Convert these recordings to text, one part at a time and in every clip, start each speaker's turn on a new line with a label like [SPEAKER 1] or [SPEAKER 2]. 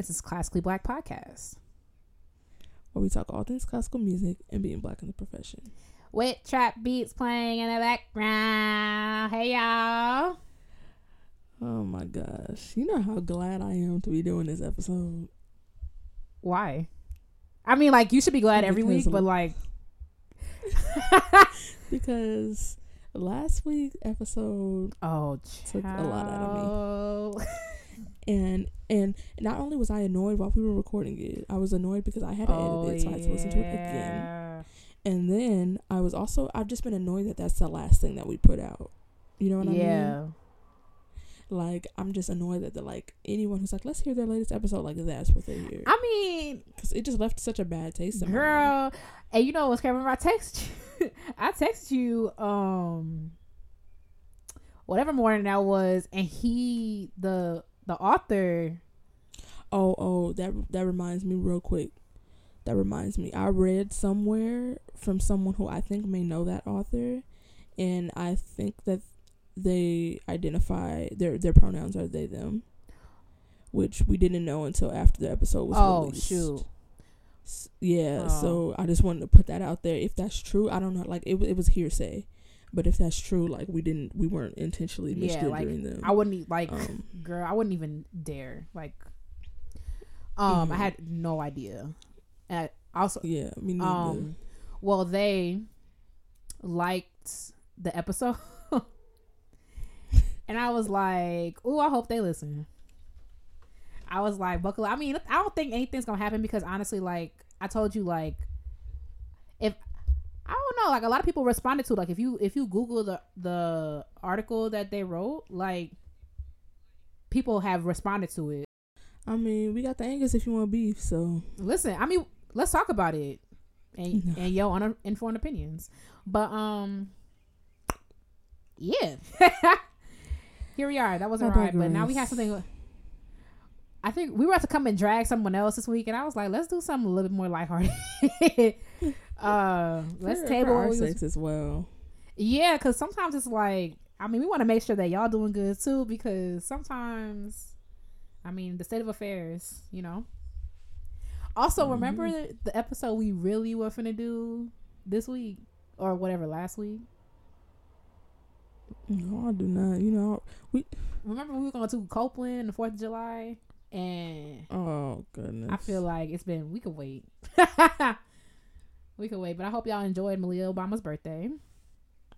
[SPEAKER 1] this is Classically Black Podcast.
[SPEAKER 2] Where we talk all things classical music and being black in the profession.
[SPEAKER 1] With trap beats playing in the background. Hey, y'all.
[SPEAKER 2] Oh my gosh. You know how glad I am to be doing this episode.
[SPEAKER 1] Why? I mean, like, you should be glad every
[SPEAKER 2] Because
[SPEAKER 1] week, but like,
[SPEAKER 2] Because last week's episode
[SPEAKER 1] oh,
[SPEAKER 2] Took a lot out of me. and and not only was I annoyed while we were recording it, I was annoyed because I had to
[SPEAKER 1] oh,
[SPEAKER 2] edit it, so I had to listen to it again. And then I was also I've just been annoyed that that's the last thing that we put out. You know what I mean?
[SPEAKER 1] Yeah.
[SPEAKER 2] Like I'm just annoyed that the like anyone who's like let's hear their latest episode like that's what they hear
[SPEAKER 1] I mean,
[SPEAKER 2] because it just left such a bad taste in my mouth.
[SPEAKER 1] girl, and you know what's crazy? I text you. I texted you, um, whatever morning that was, and he, the the author,
[SPEAKER 2] Oh, oh, that that reminds me real quick. That reminds me. I read somewhere from someone who I think may know that author, and I think that they identify their their pronouns are they them, which we didn't know until after the episode was
[SPEAKER 1] oh
[SPEAKER 2] released.
[SPEAKER 1] shoot,
[SPEAKER 2] S- Yeah,
[SPEAKER 1] Oh.
[SPEAKER 2] so I just wanted to put that out there. If that's true, I don't know. Like it, it was hearsay, but if that's true, like we didn't, we weren't intentionally
[SPEAKER 1] Yeah, like,
[SPEAKER 2] misgendering them.
[SPEAKER 1] I wouldn't like,
[SPEAKER 2] um,
[SPEAKER 1] girl, I wouldn't even dare. Like, um, I
[SPEAKER 2] Mhm.
[SPEAKER 1] had no idea, and I also,
[SPEAKER 2] yeah, me neither.
[SPEAKER 1] um, well, they liked the episode. And I was like, "Ooh, I hope they listen." I was like, "Buckle." up." I mean, I don't think anything's gonna happen because honestly, like I told you, like if I don't know, like a lot of people responded to, like if you if you Google the the article that they wrote, like people have responded to it.
[SPEAKER 2] I mean, we got the Angus if you want beef. So
[SPEAKER 1] Listen, I mean, let's talk about it and and yo uninformed opinions. But um, yeah, here we are. That wasn't
[SPEAKER 2] I
[SPEAKER 1] right, but now we have something. I think we were about to come and drag someone else this week, and I was like, let's do something a little bit more lighthearted. uh, let's
[SPEAKER 2] for-
[SPEAKER 1] table.
[SPEAKER 2] for our as well.
[SPEAKER 1] yeah, because sometimes it's like, I mean, we want to make sure that y'all doing good too, because sometimes, I mean, the state of affairs, you know. Also,
[SPEAKER 2] Mm-hmm.
[SPEAKER 1] remember the, the episode we really were finna do this week or whatever last week.
[SPEAKER 2] No, I do not. You know, we.
[SPEAKER 1] Remember we were going to Copeland the Fourth of July, and
[SPEAKER 2] Oh goodness.
[SPEAKER 1] I feel like it's been. We could wait. we could wait, but I hope y'all enjoyed Malia Obama's birthday.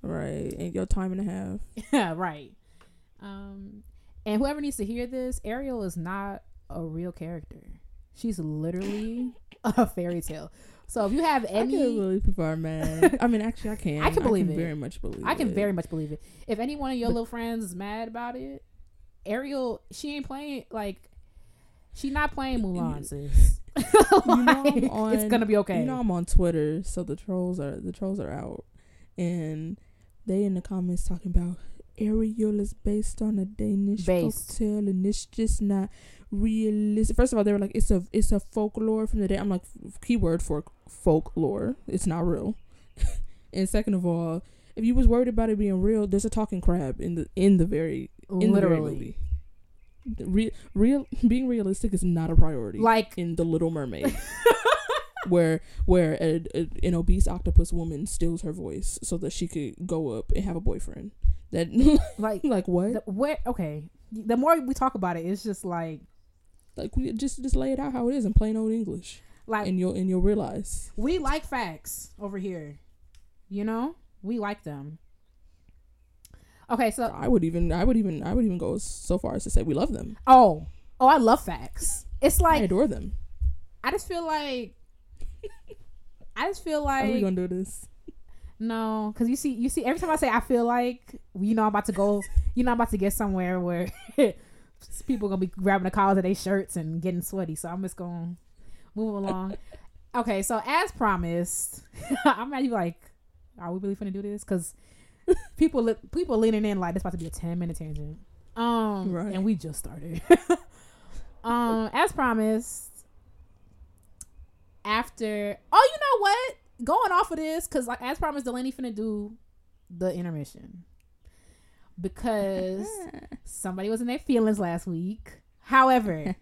[SPEAKER 2] right, and your time and a half.
[SPEAKER 1] Yeah, right. Um, and whoever needs to hear this, Ariel is not a real character. She's literally a fairy tale. So if you have
[SPEAKER 2] I can
[SPEAKER 1] any,
[SPEAKER 2] believe people are mad. I mean, actually, I can.
[SPEAKER 1] I can believe it.
[SPEAKER 2] Very much believe.
[SPEAKER 1] I can
[SPEAKER 2] it.
[SPEAKER 1] very much believe it. If any one of your little friends is mad about it, Ariel, she ain't playing like she not playing Mulan, sis.
[SPEAKER 2] You know, on,
[SPEAKER 1] it's gonna be okay.
[SPEAKER 2] You know, I'm on Twitter, so the trolls are the trolls are out, and they in the comments talking about Ariel is based on a Danish
[SPEAKER 1] Based.
[SPEAKER 2] folktale, and it's just not realistic. First of all, they were like, it's a it's a folklore from the day. I'm like, keyword for folklore. It's not real. and second of all, if you was worried about it being real, there's a talking crab in the in the very in the very
[SPEAKER 1] Literally,
[SPEAKER 2] movie. Real, real being realistic is not a priority
[SPEAKER 1] like
[SPEAKER 2] in the Little Mermaid, where where a, a, an obese octopus woman steals her voice so that she could go up and have a boyfriend. That
[SPEAKER 1] like
[SPEAKER 2] like what?
[SPEAKER 1] the, where okay. The more we talk about it, it's just like
[SPEAKER 2] like we just just lay it out how it is in plain old English,
[SPEAKER 1] like
[SPEAKER 2] and you'll and you'll realize.
[SPEAKER 1] we like facts over here. You know, we like them. Okay, so
[SPEAKER 2] I would even I would even I would even go so far as to say we love them.
[SPEAKER 1] oh oh, I love facts. It's like I
[SPEAKER 2] adore them.
[SPEAKER 1] I just feel like I just feel
[SPEAKER 2] like are we gonna do this?
[SPEAKER 1] no, because you see, you see, every time I say I feel like, you know, I'm about to go, you know, I'm about to get somewhere where people gonna be grabbing the collars of their shirts and getting sweaty. So I'm just gonna move along. okay, so as promised, I'm not even like, are we really gonna do this? Because people, people leaning in like this about to be a 10 minute tangent. Um,
[SPEAKER 2] Right.
[SPEAKER 1] and we just started. um, as promised, after oh, you know what? Going off of this, because like as promised, Delaney finna do the intermission because somebody was in their feelings last week However,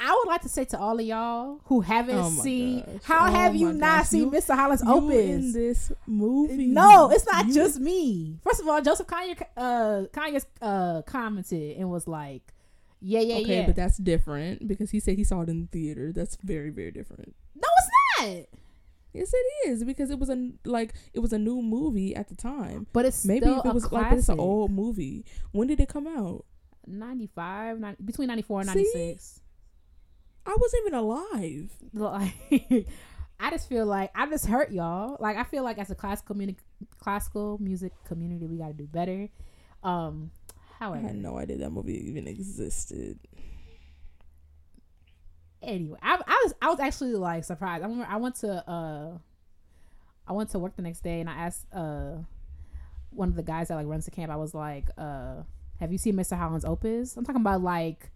[SPEAKER 1] I would like to say to all of y'all who haven't
[SPEAKER 2] Oh
[SPEAKER 1] seen,
[SPEAKER 2] gosh.
[SPEAKER 1] how
[SPEAKER 2] Oh
[SPEAKER 1] have you not
[SPEAKER 2] gosh.
[SPEAKER 1] seen
[SPEAKER 2] You-
[SPEAKER 1] Mr. Holland's
[SPEAKER 2] You in this movie?
[SPEAKER 1] No, it's not
[SPEAKER 2] You-
[SPEAKER 1] just me. First of all, Joseph Kanye, uh, Kanye's uh, commented and was like, "Yeah, yeah,
[SPEAKER 2] okay,
[SPEAKER 1] yeah."
[SPEAKER 2] but that's different because he said he saw it in the theater. That's very, very different.
[SPEAKER 1] no, it's not.
[SPEAKER 2] Yes, it is because it was a like it was a new movie at the time.
[SPEAKER 1] But it's
[SPEAKER 2] Maybe
[SPEAKER 1] still
[SPEAKER 2] if it
[SPEAKER 1] a
[SPEAKER 2] was
[SPEAKER 1] classic.
[SPEAKER 2] like, it's an old movie. When did it come out?
[SPEAKER 1] 95, 90, between 94 and 96.
[SPEAKER 2] I wasn't even alive.
[SPEAKER 1] Like, I just feel like I just hurt y'all. Like, I feel like as a classical music, classical music community, we got to do better. Um, however, I
[SPEAKER 2] had no idea that movie even existed.
[SPEAKER 1] anyway, I, I was I was actually like surprised. I remember I went to uh, I went to work the next day and I asked uh, one of the guys that like runs the camp. I was like, uh, "Have you seen Mr. Holland's Opus?" I'm talking about like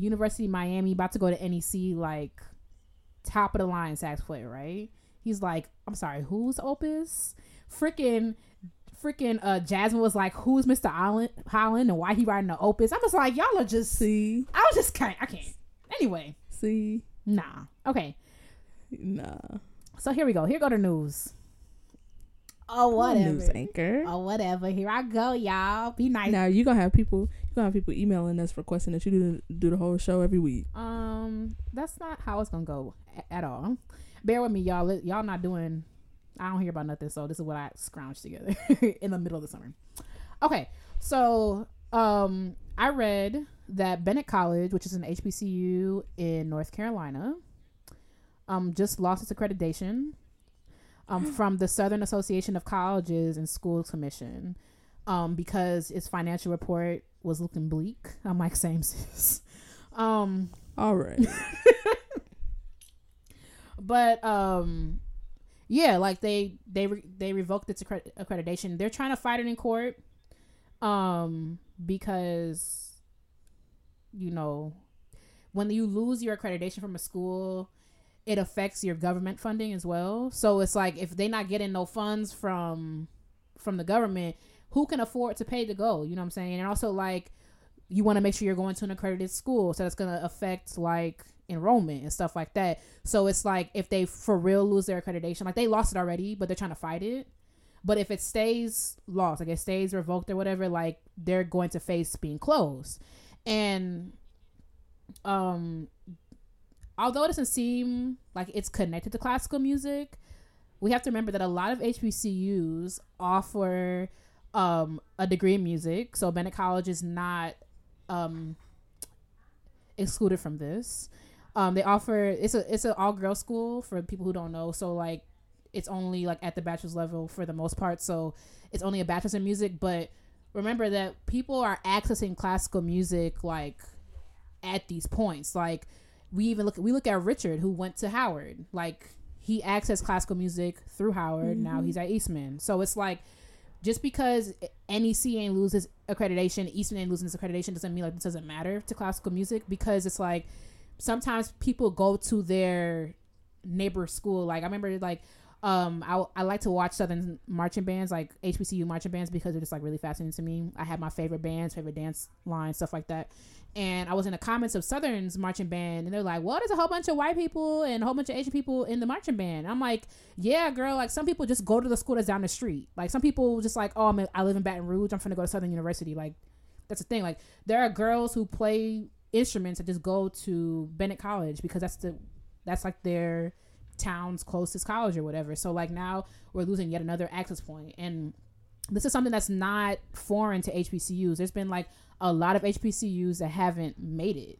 [SPEAKER 1] University of Miami about to go to NEC, like top of the line sax player, right? He's like, "I'm sorry, who's Opus?" Freaking. Freaking uh Jasmine was like, "Who's Mr. Holland, Holland and why he writing the opus?" I was like, "Y'all are just."
[SPEAKER 2] See,
[SPEAKER 1] I was just kind. I can't. Anyway,
[SPEAKER 2] see,
[SPEAKER 1] Nah. Okay.
[SPEAKER 2] nah.
[SPEAKER 1] So here we go. Here go the news. Oh whatever.
[SPEAKER 2] News anchor.
[SPEAKER 1] Oh whatever. Here I go, y'all. Be nice.
[SPEAKER 2] Now you gonna have people. You gonna have people emailing us requesting that you do do the whole show every week.
[SPEAKER 1] Um, that's not how it's gonna go a- at all. Bear with me, y'all. Y'all not doing. I don't hear about nothing, so this is what I scrounged together in the middle of the summer. Okay, so um, I read that Bennett College, which is an HBCU in North Carolina, um, just lost its accreditation um, from the Southern Association of Colleges and Schools Commission um, because its financial report was looking bleak. I'm like, same sis. Um,
[SPEAKER 2] All right.
[SPEAKER 1] but um yeah like they they re- they revoked its accred- accreditation they're trying to fight it in court um because you know when you lose your accreditation from a school it affects your government funding as well so it's like if they're not getting no funds from from the government who can afford to pay to go you know what i'm saying and also like you want to make sure you're going to an accredited school so that's going to affect like enrollment and stuff like that so it's like if they for real lose their accreditation, like they lost it already, but they're trying to fight it. But if it stays lost, like it stays revoked or whatever, like they're going to face being closed. And um although it doesn't seem like it's connected to classical music, we have to remember that a lot of HBCUs offer um a degree in music. So Bennett College is not um excluded from this. Um, they offer it's a it's an all girls school for people who don't know. So like it's only like at the bachelor's level for the most part. So it's only a bachelor's in music. But remember that people are accessing classical music like at these points. Like we even look we look at Richard who went to Howard. Like he accessed classical music through Howard. Now he's at Eastman. So it's like just because NEC ain't loses accreditation, Eastman ain't losing its accreditation doesn't mean like this doesn't matter to classical music because it's like sometimes people go to their neighbor school. Like I remember like um I, I like to watch southern marching bands like HBCU marching bands because they're just like really fascinating to me. I have my favorite bands, favorite dance lines, stuff like that. And I was in the comments of Southern's marching band, and they're like, "Well, there's a whole bunch of white people and a whole bunch of Asian people in the marching band." I'm like, "Yeah, girl. Like some people just go to the school that's down the street. Like some people just like, oh, I'm I live in Baton Rouge. I'm gonna go to Southern University. Like that's the thing. Like there are girls who play instruments that just go to Bennett College because that's the that's like their town's closest college or whatever. So like now we're losing yet another access point and this is something that's not foreign to HBCUs. There's been like a lot of HBCUs that haven't made it.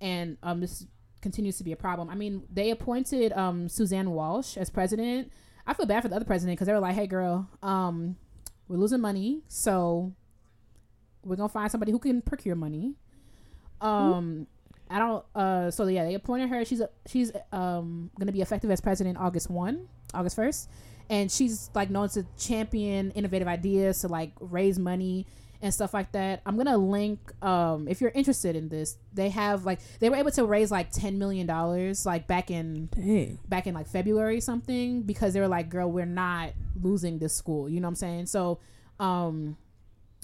[SPEAKER 1] And um this continues to be a problem. I mean, they appointed um Suzanne Walsh as president. I feel bad for the other president because they were like, "Hey girl, um we're losing money, so we're going to find somebody who can procure money." Um I don't uh so yeah, they appointed her. She's a, she's um going to be effective as president August 1, August 1st. And she's like known to champion innovative ideas to like raise money and stuff like that. I'm going to link um if you're interested in this. They have like they were able to raise like 10 million dollars like back in
[SPEAKER 2] Dang.
[SPEAKER 1] back in like February or something because they were like, girl, we're not losing this school. You know what I'm saying? So, um,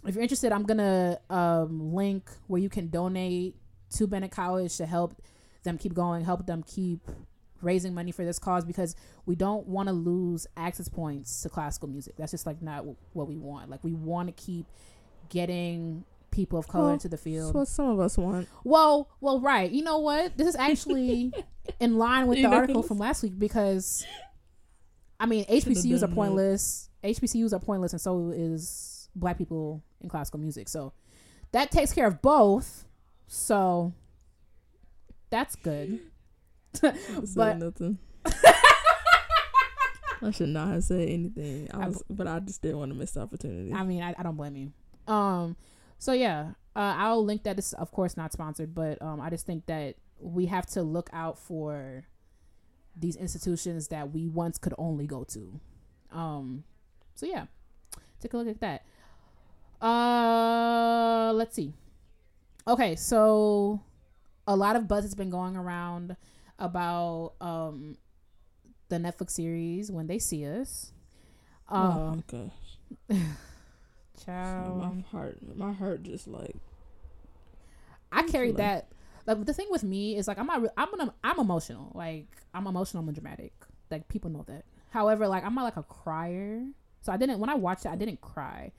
[SPEAKER 1] if you're interested, I'm gonna um, link where you can donate to Bennett College to help them keep going, help them keep raising money for this cause because we don't want to lose access points to classical music. That's just like not what we want. Like we want to keep getting people of color
[SPEAKER 2] Well,
[SPEAKER 1] into the field.
[SPEAKER 2] That's what some of us want.
[SPEAKER 1] Well, well, right. You know what? This is actually in line with
[SPEAKER 2] You
[SPEAKER 1] the article from last week because, I mean, HBCUs are
[SPEAKER 2] done that.
[SPEAKER 1] pointless. HBCUs are pointless, and so is black people in classical music. So that takes care of both. So that's good.
[SPEAKER 2] But nothing. I should not have said anything. I
[SPEAKER 1] I
[SPEAKER 2] but I just didn't want to miss the opportunity.
[SPEAKER 1] I mean, I, I don't blame you. Um, so yeah, uh, I'll link that. This of course not sponsored, but um, I just think that we have to look out for these institutions that we once could only go to. Um, so yeah, take a look at that. Uh, let's see. Okay, so a lot of buzz has been going around about um the Netflix series When They See Us. Um,
[SPEAKER 2] oh gosh,
[SPEAKER 1] child.
[SPEAKER 2] my heart, my heart just like
[SPEAKER 1] I carried
[SPEAKER 2] like-
[SPEAKER 1] that. Like the thing with me is like I'm not. I'm an, I'm emotional. Like I'm emotional. I'm dramatic. Like people know that. However, like I'm not like a crier. So I didn't when I watched it. I didn't cry.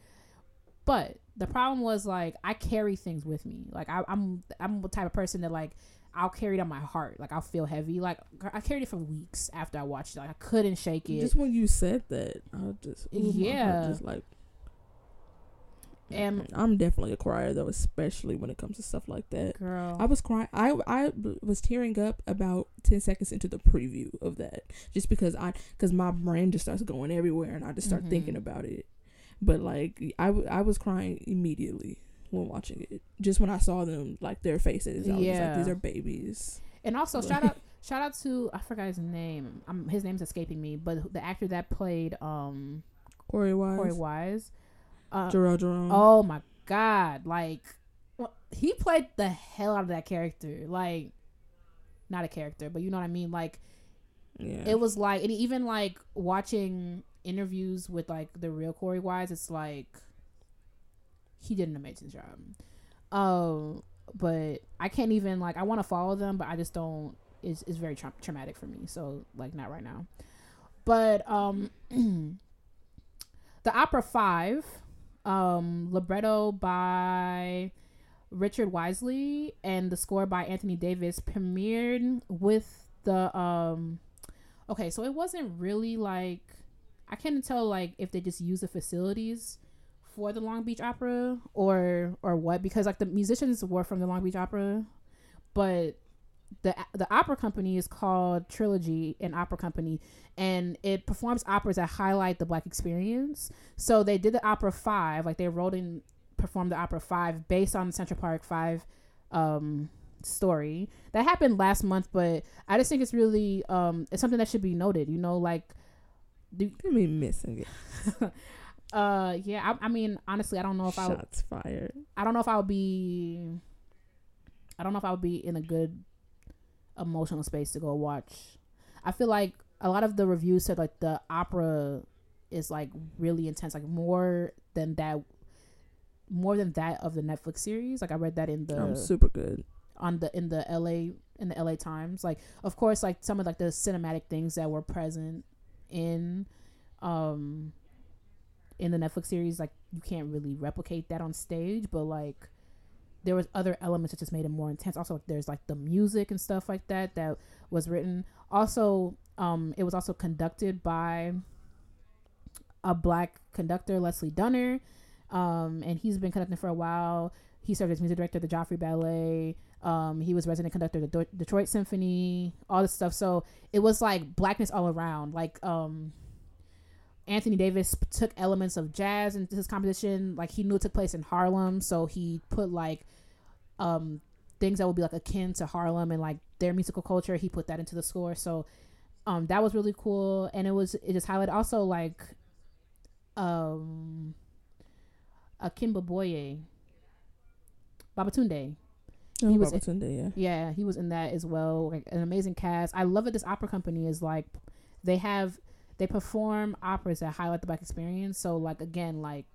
[SPEAKER 1] But the problem was like I carry things with me. Like I, I'm I'm the type of person that like I'll carry it on my heart. Like I'll feel heavy. Like I carried it for weeks after I watched it. Like I couldn't shake it.
[SPEAKER 2] just when you said that, I just ooh,
[SPEAKER 1] Yeah.
[SPEAKER 2] just like.
[SPEAKER 1] And-
[SPEAKER 2] I'm definitely a crier though, especially when it comes to stuff like that.
[SPEAKER 1] Girl,
[SPEAKER 2] I was crying. I I was tearing up about ten seconds into the preview of that, just because I because my brain just starts going everywhere and I just start
[SPEAKER 1] Mhm.
[SPEAKER 2] thinking about it. But like I, w- I was crying immediately when watching it, just when I saw them like their faces. I was
[SPEAKER 1] Yeah.
[SPEAKER 2] like, these are babies.
[SPEAKER 1] And also shout out shout out to I forgot his name. Um, his name's escaping me, but the actor that played um
[SPEAKER 2] Corey Wise,
[SPEAKER 1] Corey Wise. Uh,
[SPEAKER 2] Jerome.
[SPEAKER 1] oh my god! Like he played the hell out of that character. Like not a character, but you know what I mean. Like
[SPEAKER 2] yeah.
[SPEAKER 1] it was like, and even like watching interviews with like the real Corey Wise, it's like he did an amazing job. Um, but I can't even like I want to follow them, but I just don't. It's it's very tra- traumatic for me. So like not right now. But um, the opera five, um, libretto by Richard Wesley and the score by Anthony Davis premiered with the um. Okay, so it wasn't really like I can't tell like if they just use the facilities for the Long Beach Opera or or what because like the musicians were from the Long Beach Opera, but the the opera company is called Trilogy and Opera Company, and it performs operas that highlight the Black experience. So they did the opera five, like they wrote and performed the opera five based on the Central Park Five um, story that happened last month. But I just think it's really um, it's something that should be noted. You know, like
[SPEAKER 2] you me missing it.
[SPEAKER 1] uh, yeah. I, I mean, honestly, I don't know if I would,
[SPEAKER 2] Shots fired.
[SPEAKER 1] I don't know if I would be. I don't know if I would be in a good emotional space to go watch. I feel like a lot of the reviews said like the opera is like really intense, like more than that, more than that of the Netflix series. Like I read that in the
[SPEAKER 2] I'm super good.
[SPEAKER 1] on the in the LA in the LA Times. Like of course like some of like the cinematic things that were present in um in the Netflix series like you can't really replicate that on stage, but like there was other elements that just made it more intense. Also there's like the music and stuff like that that was written. Also um it was also conducted by a black conductor, Leslie Dunner. Um and he's been conducting for a while. He served as music director of the Joffrey Ballet. Um, he was resident conductor of the Do- Detroit Symphony, all this stuff. So it was like blackness all around. Like um, Anthony Davis took elements of jazz into his composition. Like he knew it took place in Harlem, so he put like um things that would be like akin to Harlem and like their musical culture. He put that into the score. So um, that was really cool, and it was it just highlighted also like um, Akinboboye, Babatunde.
[SPEAKER 2] Oh,
[SPEAKER 1] He was-
[SPEAKER 2] Babatunde, yeah.
[SPEAKER 1] Yeah, he was in that as well. Like an amazing cast. I love that this opera company is like they have they perform operas that highlight the black experience. So like again, like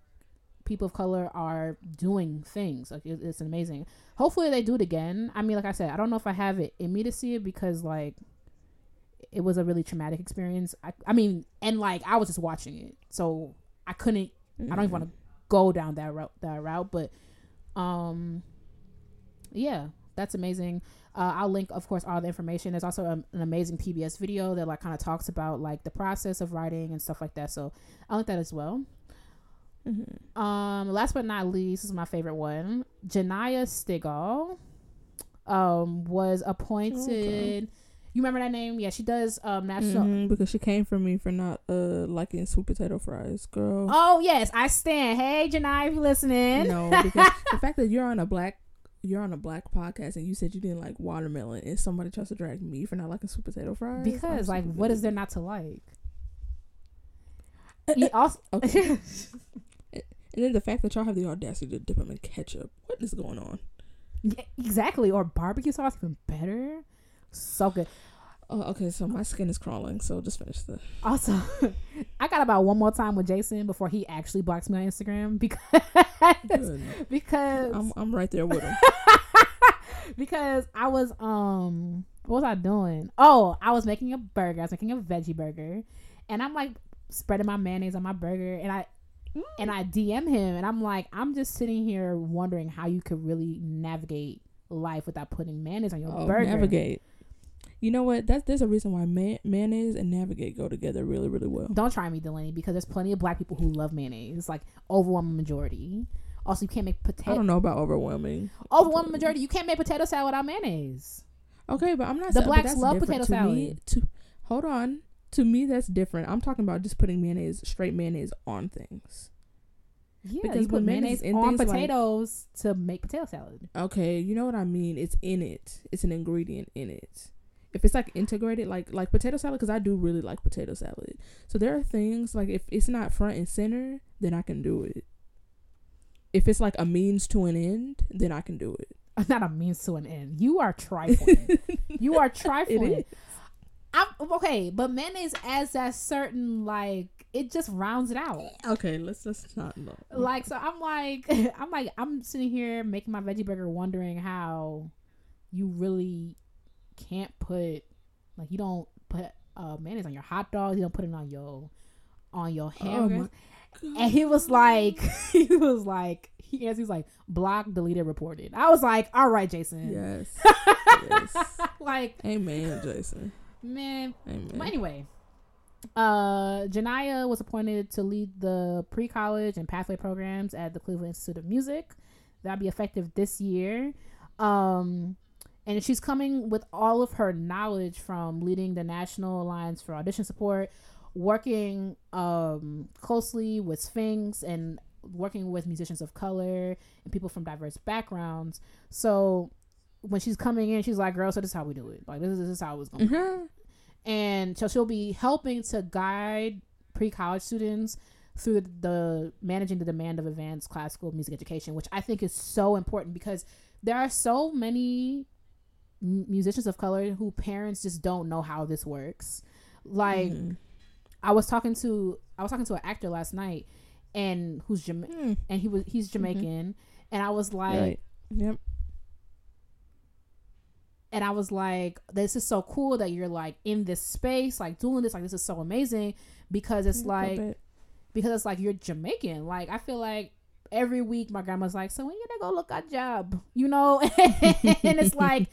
[SPEAKER 1] people of color are doing things. Like it, it's amazing. Hopefully they do it again. I mean, like I said, I don't know if I have it in me to see it because like it was a really traumatic experience. I, I mean, and like I was just watching it, so I couldn't. I don't even want to go down that route. That route, but um, yeah, that's amazing. Uh, I'll link, of course, all the information. There's also a, an amazing PBS video that like kind of talks about like the process of writing and stuff like that. So I'll link that as well.
[SPEAKER 2] Mm-hmm.
[SPEAKER 1] Um, last but not least, this is my favorite one. Janaya Stigall um was appointed.
[SPEAKER 2] Okay.
[SPEAKER 1] You remember that name? Yeah, she does um national.
[SPEAKER 2] Mhm, because she came for me for not uh liking sweet potato fries, girl.
[SPEAKER 1] Oh yes, I stand. Hey, Janaya, if you listening?
[SPEAKER 2] no, because the fact that you're on a black you're on a black podcast and you said you didn't like watermelon and somebody tries to drag me for not liking sweet potato fries.
[SPEAKER 1] because like, what is there not to like?
[SPEAKER 2] Uh,
[SPEAKER 1] You
[SPEAKER 2] uh,
[SPEAKER 1] also,
[SPEAKER 2] okay. And then the fact that y'all have the audacity to dip them in ketchup. What is going on?
[SPEAKER 1] Yeah, exactly. Or barbecue sauce, even better. So good.
[SPEAKER 2] Oh, okay, so my skin is crawling, so just finish the
[SPEAKER 1] Also, I got about one more time with Jason before he actually blocks me on Instagram because
[SPEAKER 2] Good.
[SPEAKER 1] because
[SPEAKER 2] I'm I'm right there with him.
[SPEAKER 1] because I was um what was I doing? Oh, I was making a burger. I was making a veggie burger, and I'm like spreading my mayonnaise on my burger, and I and I DM him, and I'm like, I'm just sitting here wondering how you could really navigate life without putting mayonnaise on your
[SPEAKER 2] Oh,
[SPEAKER 1] burger.
[SPEAKER 2] navigate. You know what? That's there's a reason why may- mayonnaise and navigate go together really really well.
[SPEAKER 1] Don't try me, Delaney, because there's plenty of black people who love mayonnaise. It's like overwhelming majority. Also, you can't make potato.
[SPEAKER 2] I don't know about overwhelming.
[SPEAKER 1] Overwhelming majority, you can't make potato salad without mayonnaise.
[SPEAKER 2] Okay, but I'm not.
[SPEAKER 1] The
[SPEAKER 2] but
[SPEAKER 1] blacks love potato
[SPEAKER 2] to Me,
[SPEAKER 1] salad.
[SPEAKER 2] to hold on, to me that's different. I'm talking about just putting mayonnaise, straight mayonnaise on things.
[SPEAKER 1] Yeah,
[SPEAKER 2] Because
[SPEAKER 1] you put mayonnaise
[SPEAKER 2] mayonnaise in
[SPEAKER 1] on
[SPEAKER 2] things like-
[SPEAKER 1] potatoes to make potato salad.
[SPEAKER 2] Okay, you know what I mean. It's in it. It's an ingredient in it. If it's like integrated, like like potato salad, because I do really like potato salad. So there are things like if it's not front and center, then I can do it. If it's like a means to an end, then I can do it.
[SPEAKER 1] Uh, not a means to an end. You are trifling. you are trifling.
[SPEAKER 2] is.
[SPEAKER 1] I'm, okay, but mayonnaise adds that certain like it just rounds it out.
[SPEAKER 2] Okay, let's let's not look.
[SPEAKER 1] Like so, I'm like I'm like I'm sitting here making my veggie burger, wondering how you really can't put like you don't put uh, mayonnaise on your hot dogs. You don't put it on your on your
[SPEAKER 2] Oh
[SPEAKER 1] and he was like, he was like, he was like, block, deleted, reported. I was like, all right, Jason.
[SPEAKER 2] Yes. yes.
[SPEAKER 1] like,
[SPEAKER 2] Amen, Jason.
[SPEAKER 1] man.
[SPEAKER 2] Amen.
[SPEAKER 1] But anyway, uh, Janaya was appointed to lead the pre-college and pathway programs at the Cleveland Institute of Music. That'll be effective this year. Um, and she's coming with all of her knowledge from leading the National Alliance for Audition Support, working um, closely with Sphinx and working with musicians of color and people from diverse backgrounds. So when she's coming in, she's like, "Girl, so this is how we do it. Like this is this is how it's going." to
[SPEAKER 2] Mhm.
[SPEAKER 1] and so she'll be helping to guide pre-college students through the managing the demand of advanced classical music education which i think is so important because there are so many musicians of color who parents just don't know how this works like
[SPEAKER 2] Mhm.
[SPEAKER 1] i was talking to i was talking to an actor last night and who's Jama-
[SPEAKER 2] Mm.
[SPEAKER 1] and he was he's jamaican and i was like
[SPEAKER 2] Right. Yep.
[SPEAKER 1] and I was like, "This is so cool that you're like in this space, like doing this. Like this is so amazing because it's like because it's like you're Jamaican. Like I feel like every week my grandma's like, "So when you gonna go look at job?" You know, and it's like,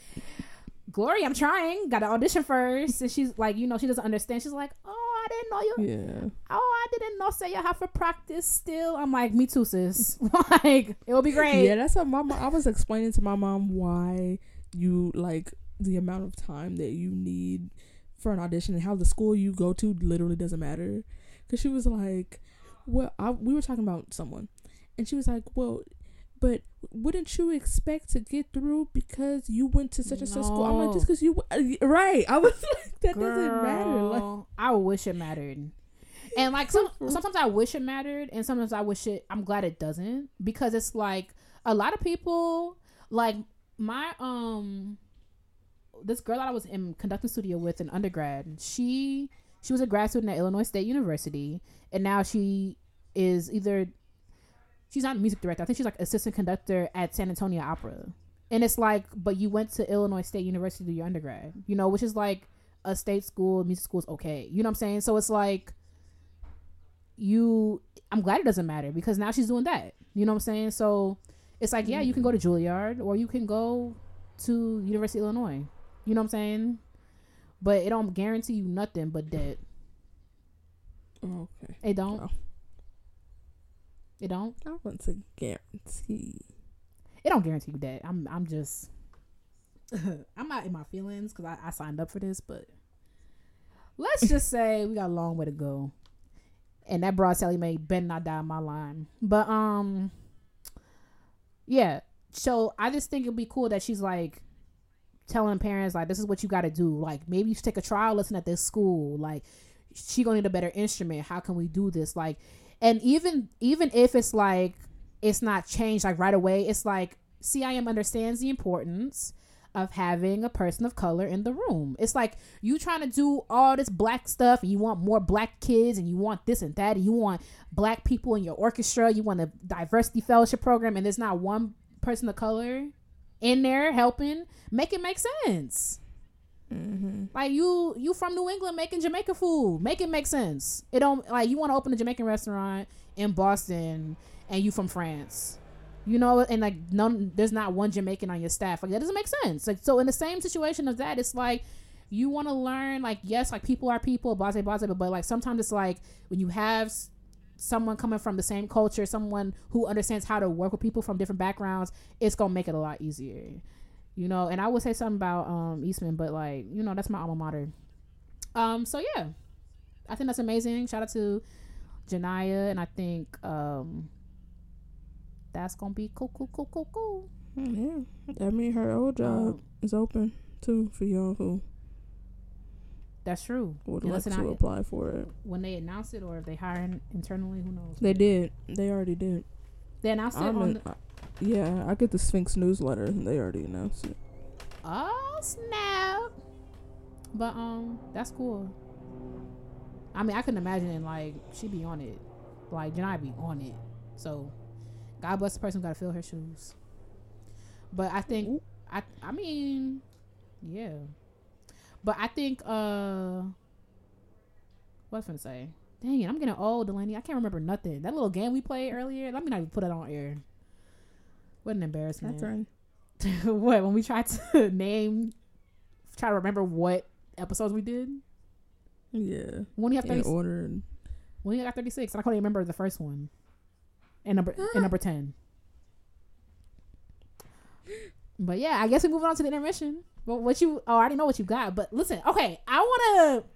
[SPEAKER 1] "Glory, I'm trying. Got to audition first. And she's like, you know, she doesn't understand. She's like, "Oh, I didn't know you.
[SPEAKER 2] Yeah.
[SPEAKER 1] Oh, I didn't know. Say you have to practice still." I'm like, "Me too, sis. like it will be great."
[SPEAKER 2] Yeah, that's what my mom. I was explaining to my mom why you like the amount of time that you need for an audition and how the school you go to literally doesn't matter. Because she was like, "Well, I, we were talking about someone, and she was like, well." But wouldn't you expect to get through because you went to such and such school? I'm like, just because you w- right? I was like, that doesn't matter. Like,
[SPEAKER 1] I wish it mattered. And like some sometimes I wish it mattered and sometimes I wish it I'm glad it doesn't because it's like a lot of people like my um this girl that I was in conducting studio with in undergrad, she she was a grad student at Illinois State University and now she is either she's not a music director. I think she's like assistant conductor at San Antonio Opera. And it's like, but you went to Illinois State University to do your undergrad, you know, which is like a state school, music school is okay. You know what I'm saying? So it's like you I'm glad it doesn't matter because now she's doing that. You know what I'm saying? So it's like, yeah, you can go to Juilliard or you can go to University of Illinois. You know what I'm saying? But it don't guarantee you nothing but that.
[SPEAKER 2] Okay.
[SPEAKER 1] It don't. It don't.
[SPEAKER 2] I want to guarantee.
[SPEAKER 1] It don't guarantee you that. I'm. I'm just. I'm not in my feelings because I, I signed up for this, but let's just say we got a long way to go. And that broad Sallie Mae better not die on my line. But um, yeah. So I just think it'd be cool that she's like telling parents like this is what you got to do. Like maybe you should take a trial lesson at this school. Like she gonna need a better instrument. How can we do this? Like, and even even if it's like it's not changed like right away, it's like CIM understands the importance of having a person of color in the room. It's like you trying to do all this black stuff and you want more black kids and you want this and that and you want black people in your orchestra, you want a diversity fellowship program and there's not one person of color in there helping, make it make sense.
[SPEAKER 2] Mm-hmm.
[SPEAKER 1] Like you, you from New England making Jamaican food, make it make sense. It don't like you want to open a Jamaican restaurant in Boston, and you from France, you know, and like none, there's not one Jamaican on your staff. Like that doesn't make sense. Like so, in the same situation of that, it's like you want to learn. Like yes, like people are people, blase blase, but but like sometimes it's like when you have someone coming from the same culture, someone who understands how to work with people from different backgrounds, it's gonna make it a lot easier you know and i would say something about um eastman but like you know that's my alma mater. Um so yeah. I think that's amazing. Shout out to janaya and i think um that's gonna be cool cool cool cool cool.
[SPEAKER 2] Yeah, that mean her old job
[SPEAKER 1] Um,
[SPEAKER 2] is open too for y'all who
[SPEAKER 1] that's true.
[SPEAKER 2] would like to
[SPEAKER 1] I-
[SPEAKER 2] apply for it.
[SPEAKER 1] when they announce it or if they hire internally who knows?
[SPEAKER 2] They did. They already did.
[SPEAKER 1] They announced it
[SPEAKER 2] I'm
[SPEAKER 1] on the,
[SPEAKER 2] I- yeah, I get the Sphinx newsletter and they already announced it.
[SPEAKER 1] oh snap. But um that's cool. I mean i couldn't imagine like she'd be on it. Like janaya be on it. So god bless the person who gotta fill her shoes. But i think i i mean yeah. But i think uh what was I gonna say dang it i'm getting old delaney. I can't remember nothing. That little game we played earlier let me not even put it on air. What an embarrassment.
[SPEAKER 2] That's right.
[SPEAKER 1] what when we tried to name try to remember what episodes we did?
[SPEAKER 2] Yeah.
[SPEAKER 1] when we have
[SPEAKER 2] In
[SPEAKER 1] 30
[SPEAKER 2] order.
[SPEAKER 1] when we got 36 and i couldn't remember the first one. And number and number 10 but yeah i guess we're moving on to the intermission. But what you oh i already know what you got but listen okay i want to